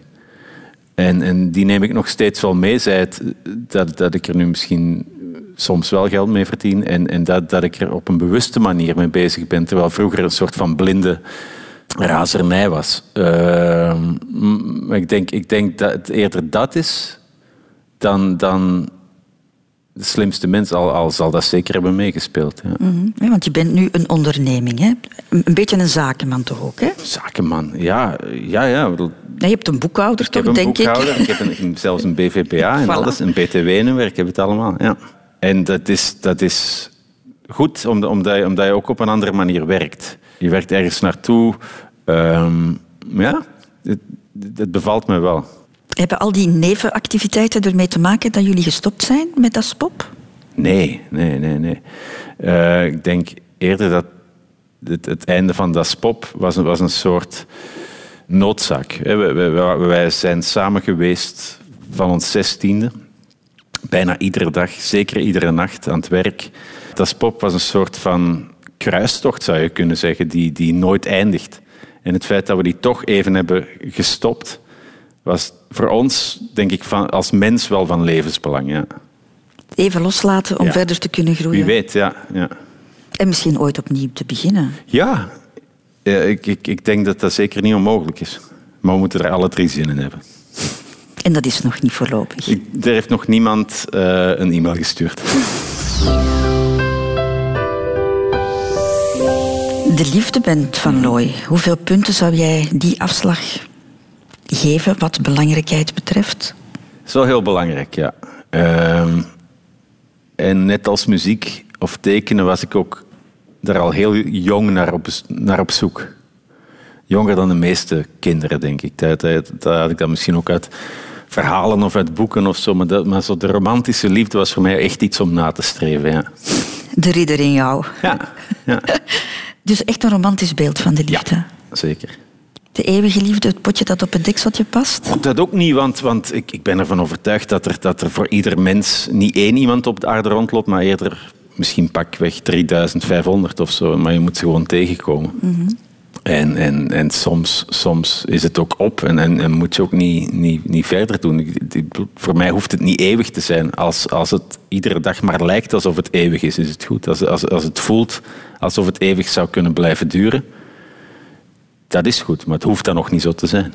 En, en die neem ik nog steeds wel mee. Zij het, dat, dat ik er nu misschien soms wel geld mee verdien en, en dat, dat ik er op een bewuste manier mee bezig ben, terwijl vroeger een soort van blinde razernij was. Uh, ik, denk, ik denk dat het eerder dat is dan, dan de slimste mens, al, al zal dat zeker hebben meegespeeld. Ja. Mhm. want je bent nu een onderneming, hè? een beetje een zakenman toch ook? Hè? Zakenman, ja. ja, ja. je hebt een boekhouder toch, ik denk boekhouder, ik. ik heb een, zelfs een BVPA en alles, een BTW-nummer, ik heb het allemaal. Ja. En dat is, dat is goed, omdat, omdat, je, omdat je ook op een andere manier werkt. Je werkt ergens naartoe. Um, ja, het, het bevalt me wel. Hebben al die nevenactiviteiten ermee te maken dat jullie gestopt zijn met dat? Nee, nee, nee, nee. Uh, ik denk eerder dat het, het einde van dat spop was, was een soort noodzaak. Wij, wij, zijn samen geweest van ons zestiende bijna iedere dag, zeker iedere nacht aan het werk. Das Pop was een soort van kruistocht, zou je kunnen zeggen, die, die nooit eindigt. En het feit dat we die toch even hebben gestopt, was voor ons, denk ik, van, als mens wel van levensbelang. Ja. Even loslaten om verder te kunnen groeien. Wie weet, ja. ja. En misschien ooit opnieuw te beginnen. Ja, ik, ik, ik denk dat dat zeker niet onmogelijk is. Maar we moeten er alle drie zin in hebben. En dat is nog niet voorlopig. Ik, er heeft nog niemand uh, een e-mail gestuurd. De liefdeband van Looy. Hoeveel punten zou jij die afslag geven wat belangrijkheid betreft? Dat is wel heel belangrijk, ja. Uh, en net als muziek of tekenen was ik ook daar al heel jong naar op, naar op zoek. Jonger dan de meeste kinderen, denk ik. Dat, dat, dat had ik dan misschien ook uit verhalen of uit boeken of zo. Maar, dat, maar zo de romantische liefde was voor mij echt iets om na te streven. Ja. De ridder in jou. Ja. ja. dus echt een romantisch beeld van de liefde. Ja, zeker. De eeuwige liefde, het potje dat op het dekseltje past? Dat ook niet, want, want ik, ik ben ervan overtuigd dat er, dat er voor ieder mens niet één iemand op de aarde rondloopt, maar eerder misschien pakweg 3500 of zo. Maar je moet ze gewoon tegenkomen. Mm En, en, en soms, soms is het ook op en, en, en moet je ook niet, niet, niet verder doen. Voor mij hoeft het niet eeuwig te zijn. Als, als het iedere dag maar lijkt alsof het eeuwig is, is het goed. Als, als, als het voelt alsof het eeuwig zou kunnen blijven duren, dat is goed. Maar het hoeft dan nog niet zo te zijn.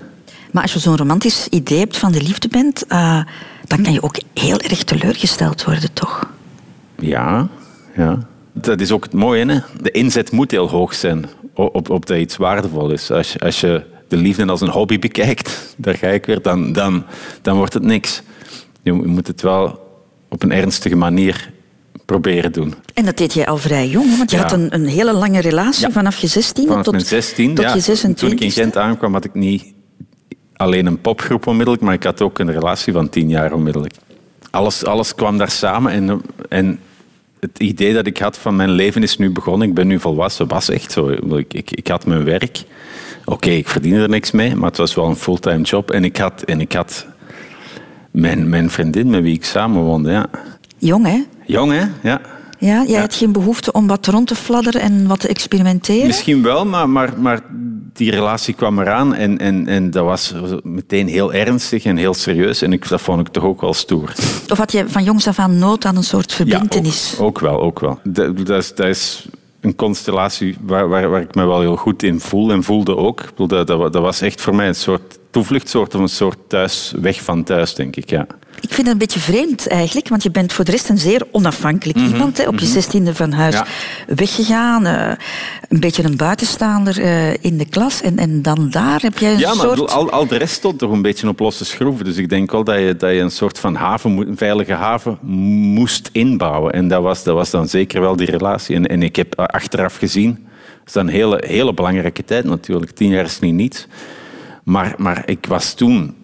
Maar als je zo'n romantisch idee hebt van de liefde bent, uh, dan kan je ook heel erg teleurgesteld worden, toch? Ja, ja. Dat is ook het mooie. Hè? De inzet moet heel hoog zijn op, op dat iets waardevol is. Als je, als je de liefde als een hobby bekijkt, daar ga ik weer, dan, dan, dan wordt het niks. Je moet het wel op een ernstige manier proberen doen. En dat deed jij al vrij jong, want je had een, een hele lange relatie vanaf je 16 vanaf tot, mijn 16, tot ja. je 26. Toen ik in Gent aankwam, had ik niet alleen een popgroep onmiddellijk, maar ik had ook een relatie van tien jaar onmiddellijk. Alles, alles kwam daar samen en, en het idee dat ik had van mijn leven is nu begonnen, ik ben nu volwassen, was echt zo. Ik, ik, ik had mijn werk. Oké, ik verdiende er niks mee, maar het was wel een fulltime job. En ik had, en ik had mijn, mijn vriendin met wie ik samenwoonde. Ja. Jong, hè? Jong, hè? Ja. Ja, jij had geen behoefte om wat rond te fladderen en wat te experimenteren? Misschien wel, maar, maar, maar die relatie kwam eraan en, en, en dat was meteen heel ernstig en heel serieus. En ik, dat vond ik toch ook wel stoer. Of had je van jongs af aan nood aan een soort verbindenis? Ja, ook, ook wel, ook wel. Dat, dat, is, dat is een constellatie waar, waar, waar ik me wel heel goed in voel en voelde ook. Dat, dat, dat was echt voor mij een soort toevluchtsoord of een soort thuis, weg van thuis, denk ik. Ja. Ik vind het een beetje vreemd eigenlijk, want je bent voor de rest een zeer onafhankelijk Mhm, iemand. Hè, op je zestiende van huis Ja. weggegaan, eh, een beetje een buitenstaander eh, in de klas. En, en dan daar heb je een Ja, maar soort... bedoel, al, al de rest stond toch een beetje op losse schroeven. Dus ik denk wel dat je, dat je een soort van haven, moet- een veilige haven moest inbouwen. En dat was, dat was dan zeker wel die relatie. En, en ik heb achteraf gezien, dat is dan een hele, hele belangrijke tijd natuurlijk. Tien jaar is niet niets. Maar, maar ik was toen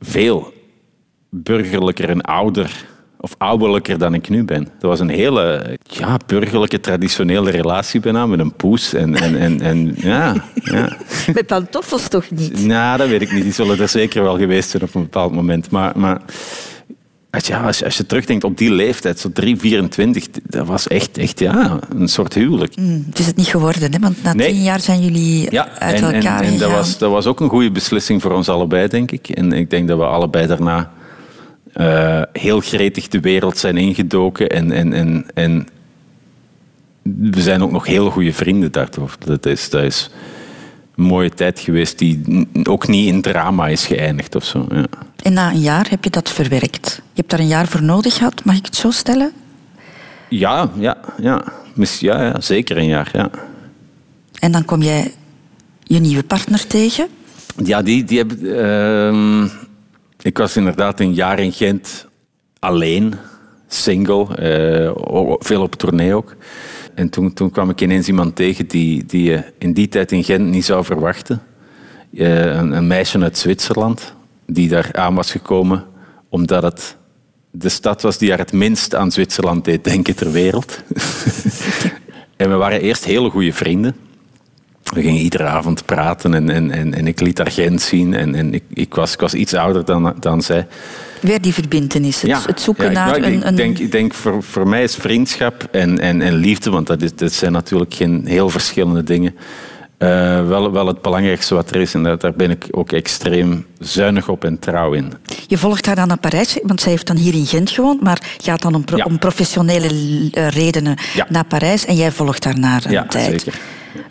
veel burgerlijker en ouder of ouderlijker dan ik nu ben. Dat was een hele ja, burgerlijke, traditionele relatie bijna, met een poes. En, en, en, en ja, ja. Met pantoffels toch niet? Nou, dat weet ik niet. Die zullen er zeker wel geweest zijn op een bepaald moment. Maar, maar als, je, als, je, als je terugdenkt op die leeftijd, zo 3, 24, dat was echt, echt ja, een soort huwelijk. Hm, het is het niet geworden, hè? want na Nee. tien jaar zijn jullie Ja, uit en, en, elkaar en dat, gegaan. was, dat was ook een goede beslissing voor ons allebei, denk ik. En ik denk dat we allebei daarna eh, heel gretig de wereld zijn ingedoken. En, en, en, en we zijn ook nog heel goede vrienden daardoor. Dat is, dat is een mooie tijd geweest die ook niet in drama is geëindigd of zo. Ja. En na een jaar heb je dat verwerkt. Je hebt daar een jaar voor nodig gehad, mag ik het zo stellen? Ja, ja, ja. Ja, ja zeker een jaar. Ja. En dan kom jij je nieuwe partner tegen. Ja, die, die heb, ehm, ik was inderdaad een jaar in Gent alleen, single, eh, veel op tournee ook. En toen, toen kwam ik ineens iemand tegen die, die je in die tijd in Gent niet zou verwachten. Eh, een, een meisje uit Zwitserland, die daar aan was gekomen omdat het de stad was die haar het minst aan Zwitserland deed denken ter wereld. en we waren eerst hele goede vrienden. We gingen iedere avond praten en, en, en, en ik liet haar Gent zien. En, en ik, ik, was, ik was iets ouder dan, dan zij. Weer die verbindenis, het, het zoeken naar ik, een... Ik denk, ik denk voor, voor mij is vriendschap en, en, en liefde, want dat, is, dat zijn natuurlijk geen heel verschillende dingen, uh, wel, wel het belangrijkste wat er is. En daar, ben ik ook extreem zuinig op en trouw in. Je volgt haar dan naar Parijs, want zij heeft dan hier in Gent gewoond, maar gaat dan om, pro, om professionele eh, redenen ja. naar Parijs en jij volgt haar naar een ja, tijd. Zeker.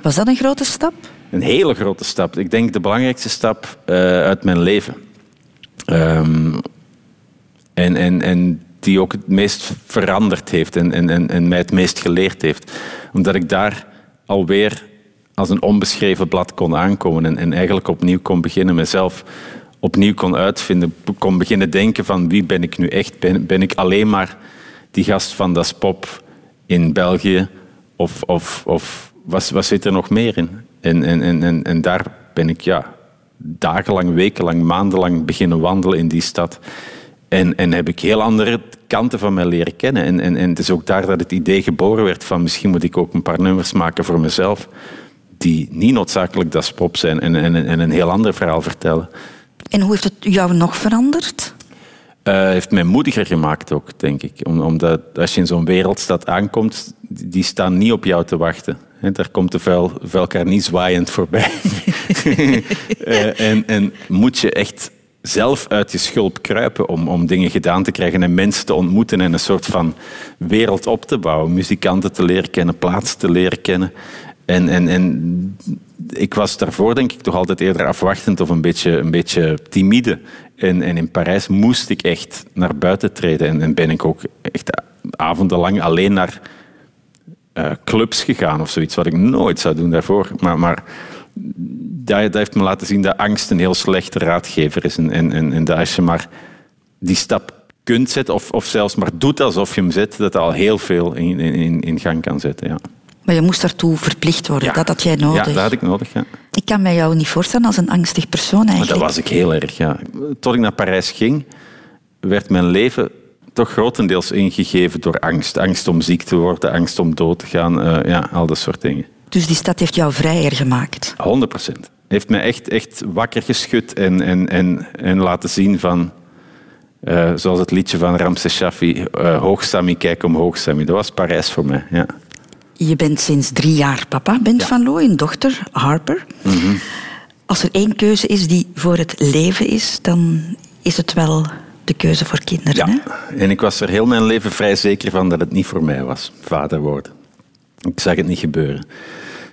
Was dat een grote stap? Een hele grote stap. Ik denk de belangrijkste stap uh, uit mijn leven. Um, en, en, en die ook het meest veranderd heeft en, en, en mij het meest geleerd heeft. Omdat ik daar alweer als een onbeschreven blad kon aankomen en, en eigenlijk opnieuw kon beginnen, mezelf opnieuw kon uitvinden, kon beginnen denken van wie ben ik nu echt? Ben, ben ik alleen maar die gast van Das Pop in België? Of, of, of wat, wat zit er nog meer in? En, en, en, en daar ben ik ja, dagenlang, wekenlang, maandenlang beginnen wandelen in die stad. En, en heb ik heel andere kanten van mij leren kennen. En, en, en het is ook daar dat het idee geboren werd van misschien moet ik ook een paar nummers maken voor mezelf die niet noodzakelijk das pop zijn en, en, en een heel ander verhaal vertellen. En hoe heeft het jou nog veranderd? Uh, heeft mij moediger gemaakt ook, denk ik. Om, omdat als je in zo'n wereldstad aankomt, die staan niet op jou te wachten. He, daar komt de vuil, vuilkar niet zwaaiend voorbij. uh, en, en moet je echt zelf uit je schulp kruipen om, om dingen gedaan te krijgen en mensen te ontmoeten en een soort van wereld op te bouwen. Muzikanten te leren kennen, plaatsen te leren kennen. En, en, en ik was daarvoor denk ik toch altijd eerder afwachtend of een beetje, een beetje timide. En, in Parijs moest ik echt naar buiten treden. En, en ben ik ook echt avondenlang alleen naar uh, clubs gegaan of zoiets, wat ik nooit zou doen daarvoor. Maar, maar dat, dat heeft me laten zien dat angst een heel slechte raadgever is. En, en, en, en dat als je maar die stap kunt zetten, of, of zelfs maar doet alsof je hem zet, dat al heel veel in, in, in gang kan zetten. Ja. Maar je moest daartoe verplicht worden. Dat had jij nodig. Ja, dat had ik nodig, ja. Ik kan mij jou niet voorstellen als een angstig persoon eigenlijk. Maar dat was ik heel erg, ja. Tot ik naar Parijs ging, werd mijn leven toch grotendeels ingegeven door angst. Angst om ziek te worden, angst om dood te gaan, uh, ja, al dat soort dingen. Dus die stad heeft jou vrijer gemaakt? 100 procent. Heeft mij echt, echt wakker geschud en, en, en, en laten zien van... Uh, zoals het liedje van Ramses Shaffi, uh, hoog Sammy, kijk omhoog Sammy. Dat was Parijs voor mij, ja. Je bent sinds drie jaar papa, Bent ja. van Looy, een dochter, Harper. Mm -hmm. Als er één keuze is die voor het leven is, dan is het wel de keuze voor kinderen. Ja, hè? en ik was er heel mijn leven vrij zeker van dat het niet voor mij was, vader worden. Ik zag het niet gebeuren.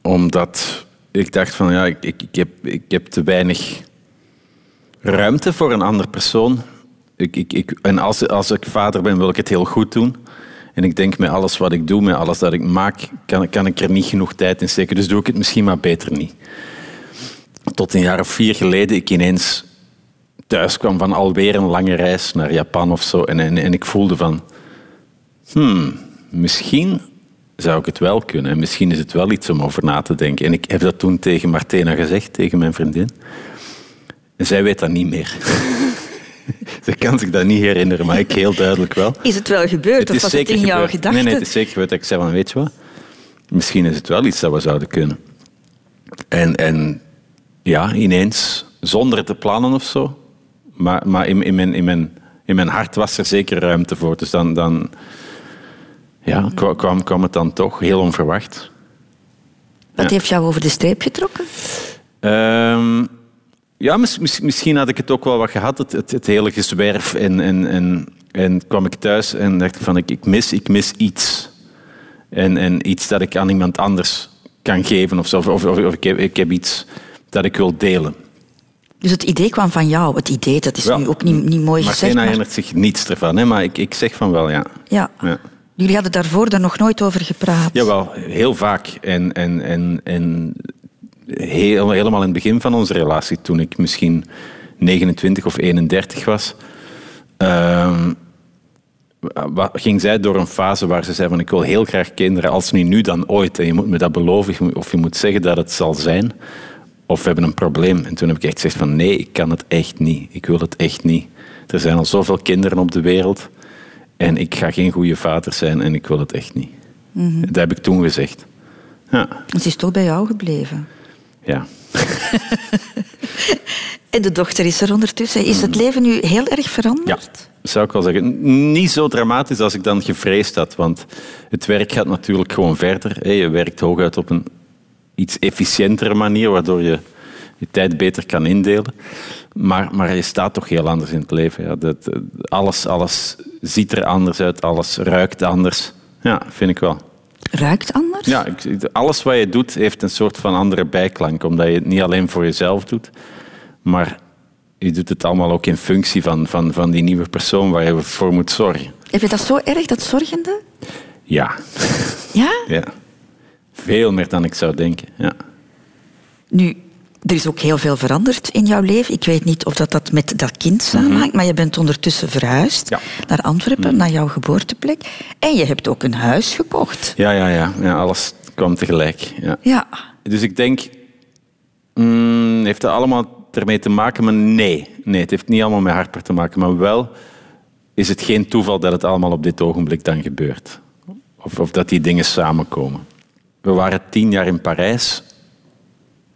Omdat ik dacht van, ja, ik, ik, ik, heb, ik heb te weinig ruimte voor een andere persoon. Ik, ik, ik, en als, als ik vader ben, wil ik het heel goed doen. En ik denk, met alles wat ik doe, met alles dat ik maak, kan, kan ik er niet genoeg tijd in steken. Dus doe ik het misschien maar beter niet. Tot een jaar of vier geleden ik ineens thuis kwam van alweer een lange reis naar Japan of zo. En, en, ik voelde van, hmm, misschien zou ik het wel kunnen. En misschien is het wel iets om over na te denken. En ik heb dat toen tegen Martina gezegd, tegen mijn vriendin. En zij weet dat niet meer. Ze kan zich dat niet herinneren, maar ik heel duidelijk wel. Is het wel gebeurd het of was het in gebeurd. jouw gedachten? Nee, nee, het is zeker gebeurd. Ik zei van, weet je wat? Misschien is het wel iets dat we zouden kunnen. En, en ja, ineens, zonder te plannen of zo. Maar, maar in, in, mijn, in, mijn, in mijn hart was er zeker ruimte voor. Dus dan, dan ja, kwam, kwam het dan toch, heel onverwacht. Wat ja. heeft jou over de streep getrokken? Um, ja, mis, misschien had ik het ook wel wat gehad, het, het, het hele gezwerf. En, en, en, en kwam ik thuis en dacht van, ik, ik, mis, ik mis iets. En, en iets dat ik aan iemand anders kan geven of zo. Of, of, of ik, heb, ik heb iets dat ik wil delen. Dus het idee kwam van jou, het idee, dat is ja, nu ook niet, niet mooi gezegd. Maar herinnert zich niets ervan, hè? maar ik, ik zeg van wel, ja. ja. ja. Jullie hadden daarvoor daar nog nooit over gepraat? Jawel, heel vaak. En, en, en, en heel, helemaal in het begin van onze relatie, toen ik misschien 29 of 31 was, uh, ging zij door een fase waar ze zei van ik wil heel graag kinderen, als niet nu dan ooit. En je moet me dat beloven of je moet zeggen dat het zal zijn. Of we hebben een probleem. En toen heb ik echt gezegd van nee, ik kan het echt niet. Ik wil het echt niet. Er zijn al zoveel kinderen op de wereld. En ik ga geen goede vader zijn en ik wil het echt niet. Mm -hmm. Dat heb ik toen gezegd. Ja. Het is toch bij jou gebleven? Ja. en de dochter is er ondertussen. Is het leven nu heel erg veranderd? Ja, zou ik wel zeggen. Niet zo dramatisch als ik dan gevreesd had, want het werk gaat natuurlijk gewoon verder. Je werkt hooguit op een iets efficiëntere manier, waardoor je je tijd beter kan indelen. Maar, maar je staat toch heel anders in het leven. Ja. Dat, alles, alles ziet er anders uit, alles ruikt anders. Ja, vind ik wel. Ruikt anders? Ja, alles wat je doet heeft een soort van andere bijklank, omdat je het niet alleen voor jezelf doet, maar je doet het allemaal ook in functie van, van, van die nieuwe persoon waar je voor moet zorgen. Heb je dat zo erg, dat zorgende? Ja. Ja? Ja. Veel meer dan ik zou denken, ja. Nu, er is ook heel veel veranderd in jouw leven. Ik weet niet of dat, dat met dat kind samenhangt, mhm. maar je bent ondertussen verhuisd naar Antwerpen, mhm. naar jouw geboorteplek. En je hebt ook een huis gekocht. Ja, ja, ja. ja alles kwam tegelijk. Ja. ja. Dus ik denk, mm, heeft het allemaal ermee te maken? Maar nee. nee, het heeft niet allemaal met Harper te maken. Maar wel is het geen toeval dat het allemaal op dit ogenblik dan gebeurt. Of, of dat die dingen samenkomen. We waren tien jaar in Parijs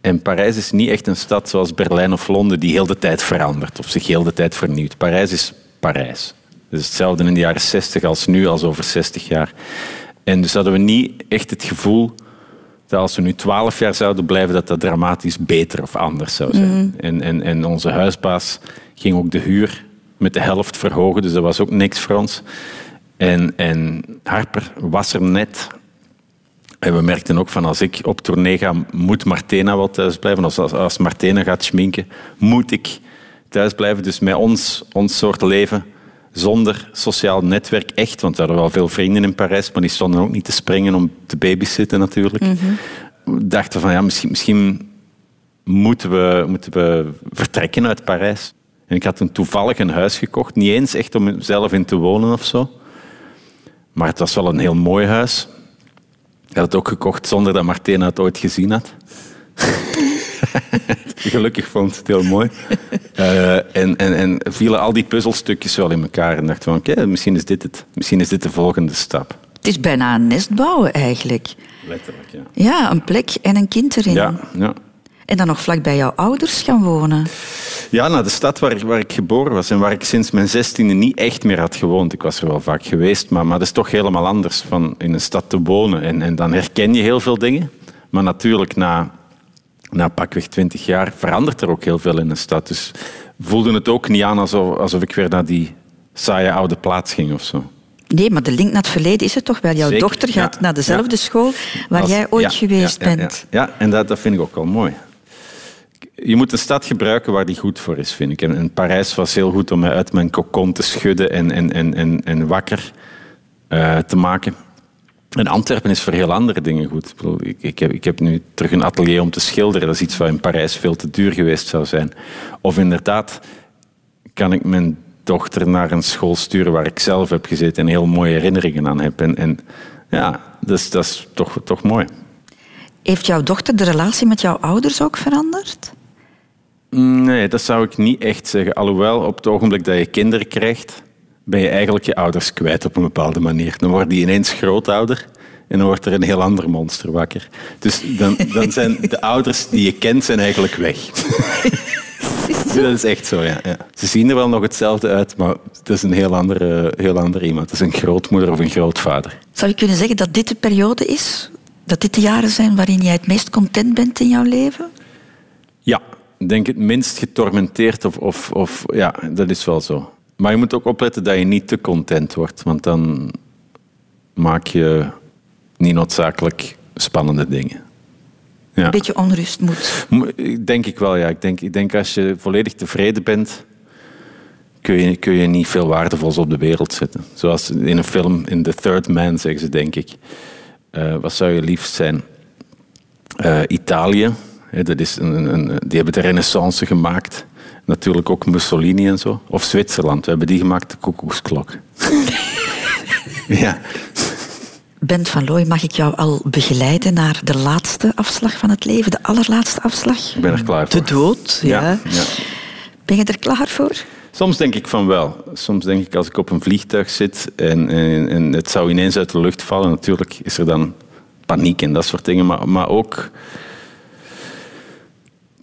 en Parijs is niet echt een stad zoals Berlijn of Londen die heel de tijd verandert of zich heel de tijd vernieuwt. Parijs is Parijs. Het is hetzelfde in de jaren 60 als nu, als over 60 jaar. En dus hadden we niet echt het gevoel dat als we nu 12 jaar zouden blijven, dat dat dramatisch beter of anders zou zijn. Mhm. En, en, en onze huisbaas ging ook de huur met de helft verhogen, dus dat was ook niks voor ons. En, en Harper was er net en we merkten ook van als ik op tournee ga, moet Martena wel thuis blijven. Als, als Martena gaat schminken, moet ik thuis blijven. Dus met ons, ons soort leven, zonder sociaal netwerk echt, want we hadden wel veel vrienden in Parijs, maar die stonden ook niet te springen om te babysitten natuurlijk. Mm We dachten van ja, misschien, misschien moeten, we, moeten we vertrekken uit Parijs. En ik had toen toevallig een huis gekocht, niet eens echt om zelf in te wonen of zo. Maar het was wel een heel mooi huis had het ook gekocht zonder dat Martina het ooit gezien had. Gelukkig vond het heel mooi. Uh, en, en, en vielen al die puzzelstukjes wel in elkaar. En dacht van, oké, misschien is dit het. Misschien is dit de volgende stap. Het is bijna een nest bouwen eigenlijk. Letterlijk, ja. Ja, een plek en een kind erin. Ja, ja. En dan nog vlak bij jouw ouders gaan wonen. Ja, naar de stad waar, waar ik geboren was en waar ik sinds mijn zestiende niet echt meer had gewoond. Ik was er wel vaak geweest, maar, maar dat is toch helemaal anders van in een stad te wonen. En, en dan herken je heel veel dingen. Maar natuurlijk, na, na pakweg twintig jaar verandert er ook heel veel in een stad. Dus voelde het ook niet aan alsof, alsof ik weer naar die saaie oude plaats ging of zo. Nee, maar de link naar het verleden is het toch wel. Jouw dochter gaat naar dezelfde school waar jij ooit geweest bent. Ja, en dat, dat vind ik ook wel mooi je moet een stad gebruiken waar die goed voor is, vind ik. En, Parijs was heel goed om mij uit mijn kokon te schudden en, en, en, en, wakker uh, te maken. En Antwerpen is voor heel andere dingen goed. Ik, ik, heb, ik heb nu terug een atelier om te schilderen. Dat is iets wat in Parijs veel te duur geweest zou zijn. Of inderdaad kan ik mijn dochter naar een school sturen waar ik zelf heb gezeten en heel mooie herinneringen aan heb. En, en ja, dus, dat is toch, toch mooi. Heeft jouw dochter de relatie met jouw ouders ook veranderd? Nee, dat zou ik niet echt zeggen. Alhoewel, op het ogenblik dat je kinderen krijgt, ben je eigenlijk je ouders kwijt op een bepaalde manier. Dan worden die ineens grootouder en dan wordt er een heel ander monster wakker. Dus dan, dan zijn de ouders die je kent, zijn eigenlijk weg. dat is echt zo, ja, ja, Ze zien er wel nog hetzelfde uit, maar het is een heel andere, heel ander iemand. Het is een grootmoeder of een grootvader. Zou je kunnen zeggen dat dit de periode is? Dat dit de jaren zijn waarin jij het meest content bent in jouw leven? Ja, denk het minst getormenteerd of, of, of ja, dat is wel zo. Maar je moet ook opletten dat je niet te content wordt, want dan maak je niet noodzakelijk spannende dingen. Ja. Een beetje onrust moet. Denk ik wel, ja. Ik denk, ik denk als je volledig tevreden bent, kun je, kun je niet veel waardevols op de wereld zetten. Zoals in een film, in The Third Man, zeggen ze, denk ik. Uh, wat zou je liefst zijn? Uh, Italië, dat is een, een, die hebben de renaissance gemaakt. Natuurlijk ook Mussolini en zo. Of Zwitserland, we hebben die gemaakt, de koekoeksklok. ja. Bent van Looy, mag ik jou al begeleiden naar de laatste afslag van het leven? De allerlaatste afslag? Ik ben er klaar voor. De dood, ja. ja. ja. Ben je er klaar voor? Soms denk ik van wel. Soms denk ik als ik op een vliegtuig zit en, en, en, het zou ineens uit de lucht vallen, natuurlijk is er dan paniek en dat soort dingen. Maar, maar ook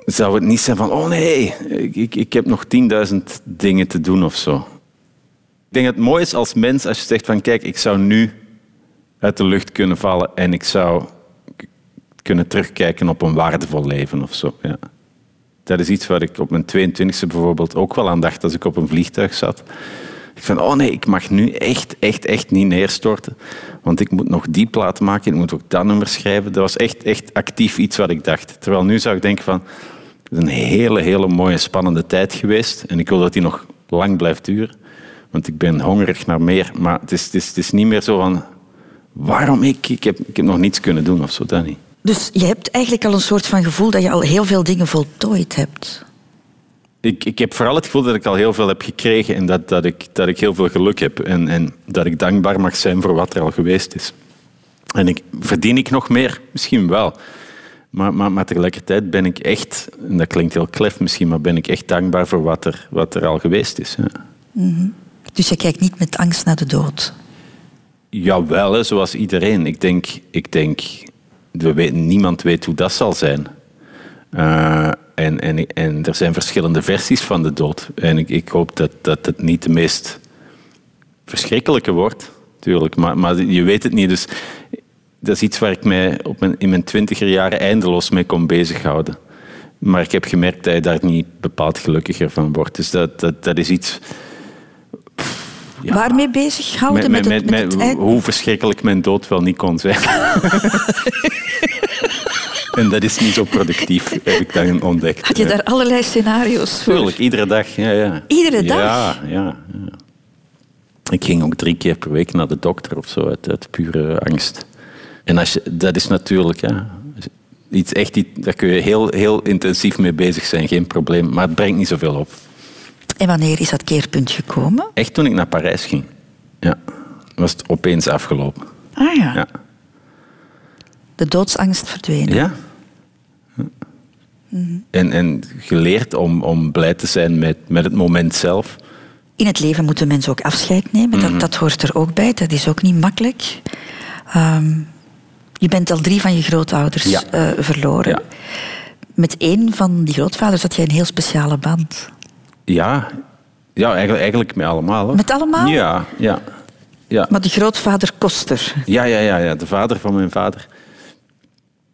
zou het niet zijn van, oh nee, ik, ik, heb nog 10.000 dingen te doen of zo. Ik denk dat het mooi is als mens als je zegt van, kijk, ik zou nu uit de lucht kunnen vallen en ik zou kunnen terugkijken op een waardevol leven of zo. Ja. Dat is iets waar ik op mijn 22e bijvoorbeeld ook wel aan dacht als ik op een vliegtuig zat. Ik van, oh nee, ik mag nu echt, echt, echt niet neerstorten. Want ik moet nog die plaat maken, ik moet ook dat nummer schrijven. Dat was echt, echt actief iets wat ik dacht. Terwijl nu zou ik denken van, is een hele, hele mooie, spannende tijd geweest. En ik wil dat die nog lang blijft duren. Want ik ben hongerig naar meer. Maar het is, het is, het is niet meer zo van, waarom ik? Ik heb, ik heb nog niets kunnen doen of zo, dat niet. Dus je hebt eigenlijk al een soort van gevoel dat je al heel veel dingen voltooid hebt. Ik, ik heb vooral het gevoel dat ik al heel veel heb gekregen en dat, dat, ik, dat ik heel veel geluk heb. En, en dat ik dankbaar mag zijn voor wat er al geweest is. En ik, verdien ik nog meer? Misschien wel. Maar, maar, maar tegelijkertijd ben ik echt, en dat klinkt heel klef misschien, maar ben ik echt dankbaar voor wat er, wat er al geweest is. Ja. Dus je kijkt niet met angst naar de dood. Jawel, hè, zoals iedereen. Ik denk, ik denk we weten, niemand weet hoe dat zal zijn. Uh, en, en, en er zijn verschillende versies van de dood. En ik, ik hoop dat, dat het niet de meest verschrikkelijke wordt, natuurlijk. Maar, maar je weet het niet. Dus dat is iets waar ik mij op mijn, in mijn twintiger jaren eindeloos mee kon bezighouden. Maar ik heb gemerkt dat je daar niet bepaald gelukkiger van wordt. Dus dat, dat, dat is iets ja. Waarmee bezighouden? Met, met, met, met, met hoe verschrikkelijk mijn dood wel niet kon zijn. en dat is niet zo productief, heb ik dan ontdekt. Had je daar allerlei scenario's voor? Tuurlijk, iedere dag. Ja, ja. Iedere dag? Ja, ja, ja. Ik ging ook drie keer per week naar de dokter of zo, uit, uit pure angst. En als je, dat is natuurlijk... Ja, iets echt, daar kun je heel, heel intensief mee bezig zijn, geen probleem. Maar het brengt niet zoveel op. En wanneer is dat keerpunt gekomen? Echt toen ik naar Parijs ging. Ja. Was het opeens afgelopen. Ah ja. ja. De doodsangst verdwenen. Ja. en, en geleerd om, om blij te zijn met, met het moment zelf. In het leven moeten mensen ook afscheid nemen. dat, dat hoort er ook bij. Dat is ook niet makkelijk. Um, je bent al drie van je grootouders Ja. uh, verloren. Ja. Met één van die grootvaders had jij een heel speciale band. Ja, ja eigenlijk, eigenlijk met allemaal. Met allemaal? Ja, ja. ja. Maar de grootvader Koster. Ja, ja, ja, ja, de vader van mijn vader.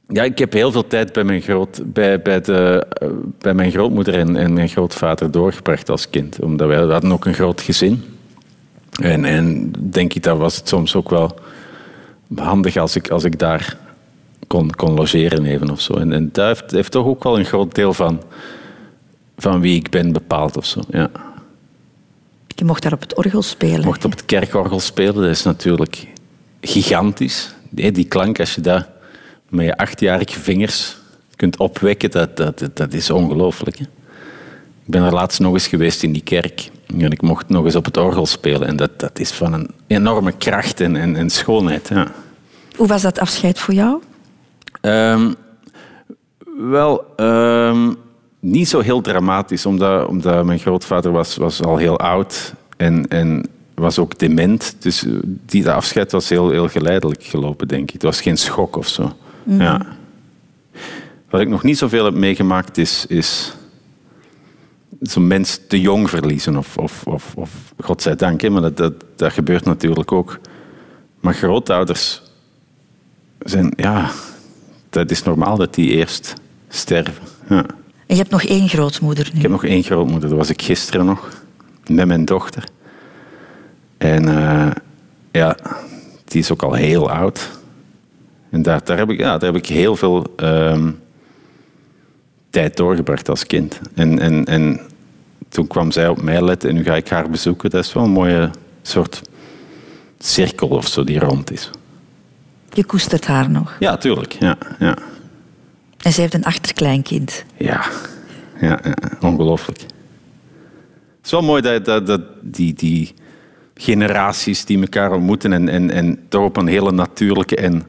Ja, ik heb heel veel tijd bij mijn, groot, bij, bij, de, uh, bij mijn grootmoeder en, en mijn grootvader doorgebracht als kind. Omdat wij we hadden ook een groot gezin. En, en denk ik, dat was het soms ook wel handig als ik, als ik daar kon, kon logeren even of zo. En, en dat heeft, heeft toch ook wel een groot deel van, van wie ik ben bepaald of zo. Ja. Je mocht daar op het orgel spelen. Ik mocht op het kerkorgel spelen. Dat is natuurlijk gigantisch. Die, die klank, als je dat met je achtjarige vingers kunt opwekken, dat, dat, dat is ongelooflijk. Ik ben er laatst nog eens geweest in die kerk. En ik mocht nog eens op het orgel spelen. En dat, dat is van een enorme kracht en, en, en schoonheid. Ja. Hoe was dat afscheid voor jou? Ehm, wel, ehm, niet zo heel dramatisch, omdat, omdat mijn grootvader was, was al heel oud en, en was ook dement. Dus die de afscheid was heel, heel geleidelijk gelopen, denk ik. Het was geen schok of zo. Ja. Wat ik nog niet zoveel heb meegemaakt is, is zo'n mens te jong verliezen. Of, of, of, of godzijdank, hè, maar dat, dat, dat gebeurt natuurlijk ook. Maar grootouders zijn, ja, dat is normaal dat die eerst sterven. Ja. En je hebt nog één grootmoeder nu. Ik heb nog één grootmoeder, dat was ik gisteren nog, met mijn dochter. En uh, ja, die is ook al heel oud. En daar, daar, heb, ik, ja, daar heb ik heel veel um, tijd doorgebracht als kind. En, en, en toen kwam zij op mij letten en nu ga ik haar bezoeken. Dat is wel een mooie soort cirkel of zo die rond is. Je koestert haar nog. Ja, tuurlijk. Ja, ja. En zij heeft een achterkleinkind. Ja, ja, ja. ongelooflijk. Het is wel mooi dat, dat, dat die, die generaties die elkaar ontmoeten en, en, en toch op een hele natuurlijke en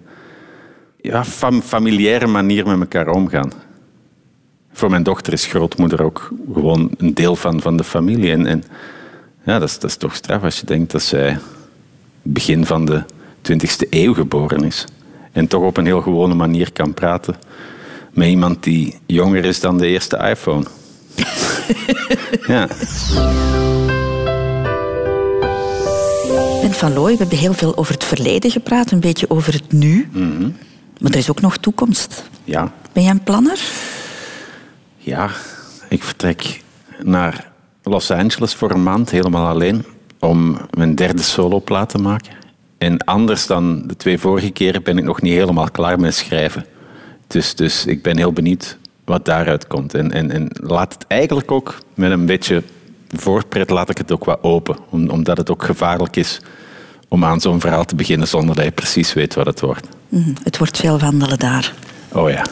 ja, fam, familiaire manier met elkaar omgaan. Voor mijn dochter is grootmoeder ook gewoon een deel van, van de familie. En, en ja, dat is, dat is toch straf als je denkt dat zij begin van de 20e eeuw geboren is. En toch op een heel gewone manier kan praten met iemand die jonger is dan de eerste iPhone. ja. Ben van Looy, we hebben heel veel over het verleden gepraat, een beetje over het nu. Maar er is ook nog toekomst. Ja. Ben jij een planner? Ja, ik vertrek naar Los Angeles voor een maand, helemaal alleen, om mijn derde soloplaat te maken. En anders dan de twee vorige keren ben ik nog niet helemaal klaar met schrijven. Dus, dus ik ben heel benieuwd wat daaruit komt. En, en, en laat het eigenlijk ook met een beetje voorpret, laat ik het ook wat open. Om, omdat het ook gevaarlijk is om aan zo'n verhaal te beginnen zonder dat je precies weet wat het wordt. Mhm, Het wordt veel wandelen daar. Oh ja.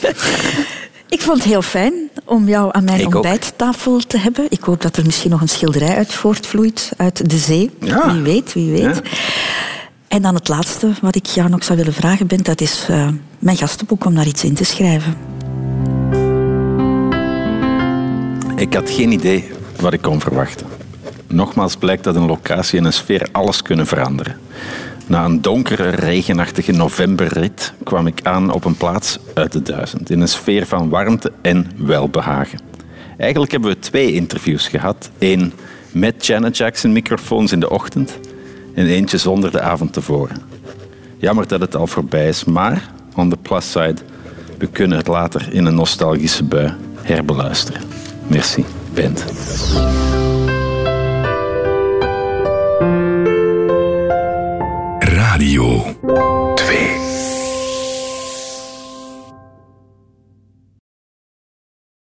Ik vond het heel fijn om jou aan mijn Ik ook. ontbijttafel te hebben. Ik hoop dat er misschien nog een schilderij uit voortvloeit uit de zee. Ja. Wie weet, wie weet. Ja. En dan het laatste wat ik jou nog zou willen vragen, Ben, dat is eh, mijn gastenboek om daar iets in te schrijven. Ik had geen idee wat ik kon verwachten. Nogmaals blijkt dat een locatie en een sfeer alles kunnen veranderen. Na een donkere, regenachtige novemberrit kwam ik aan op een plaats uit de duizend. In een sfeer van warmte en welbehagen. Eigenlijk hebben we twee interviews gehad. Eén met Janet Jackson microfoons in de ochtend en eentje zonder de avond tevoren. Jammer dat het al voorbij is, maar on the plus side, we kunnen het later in een nostalgische bui herbeluisteren. Merci, Bent. Radio 2.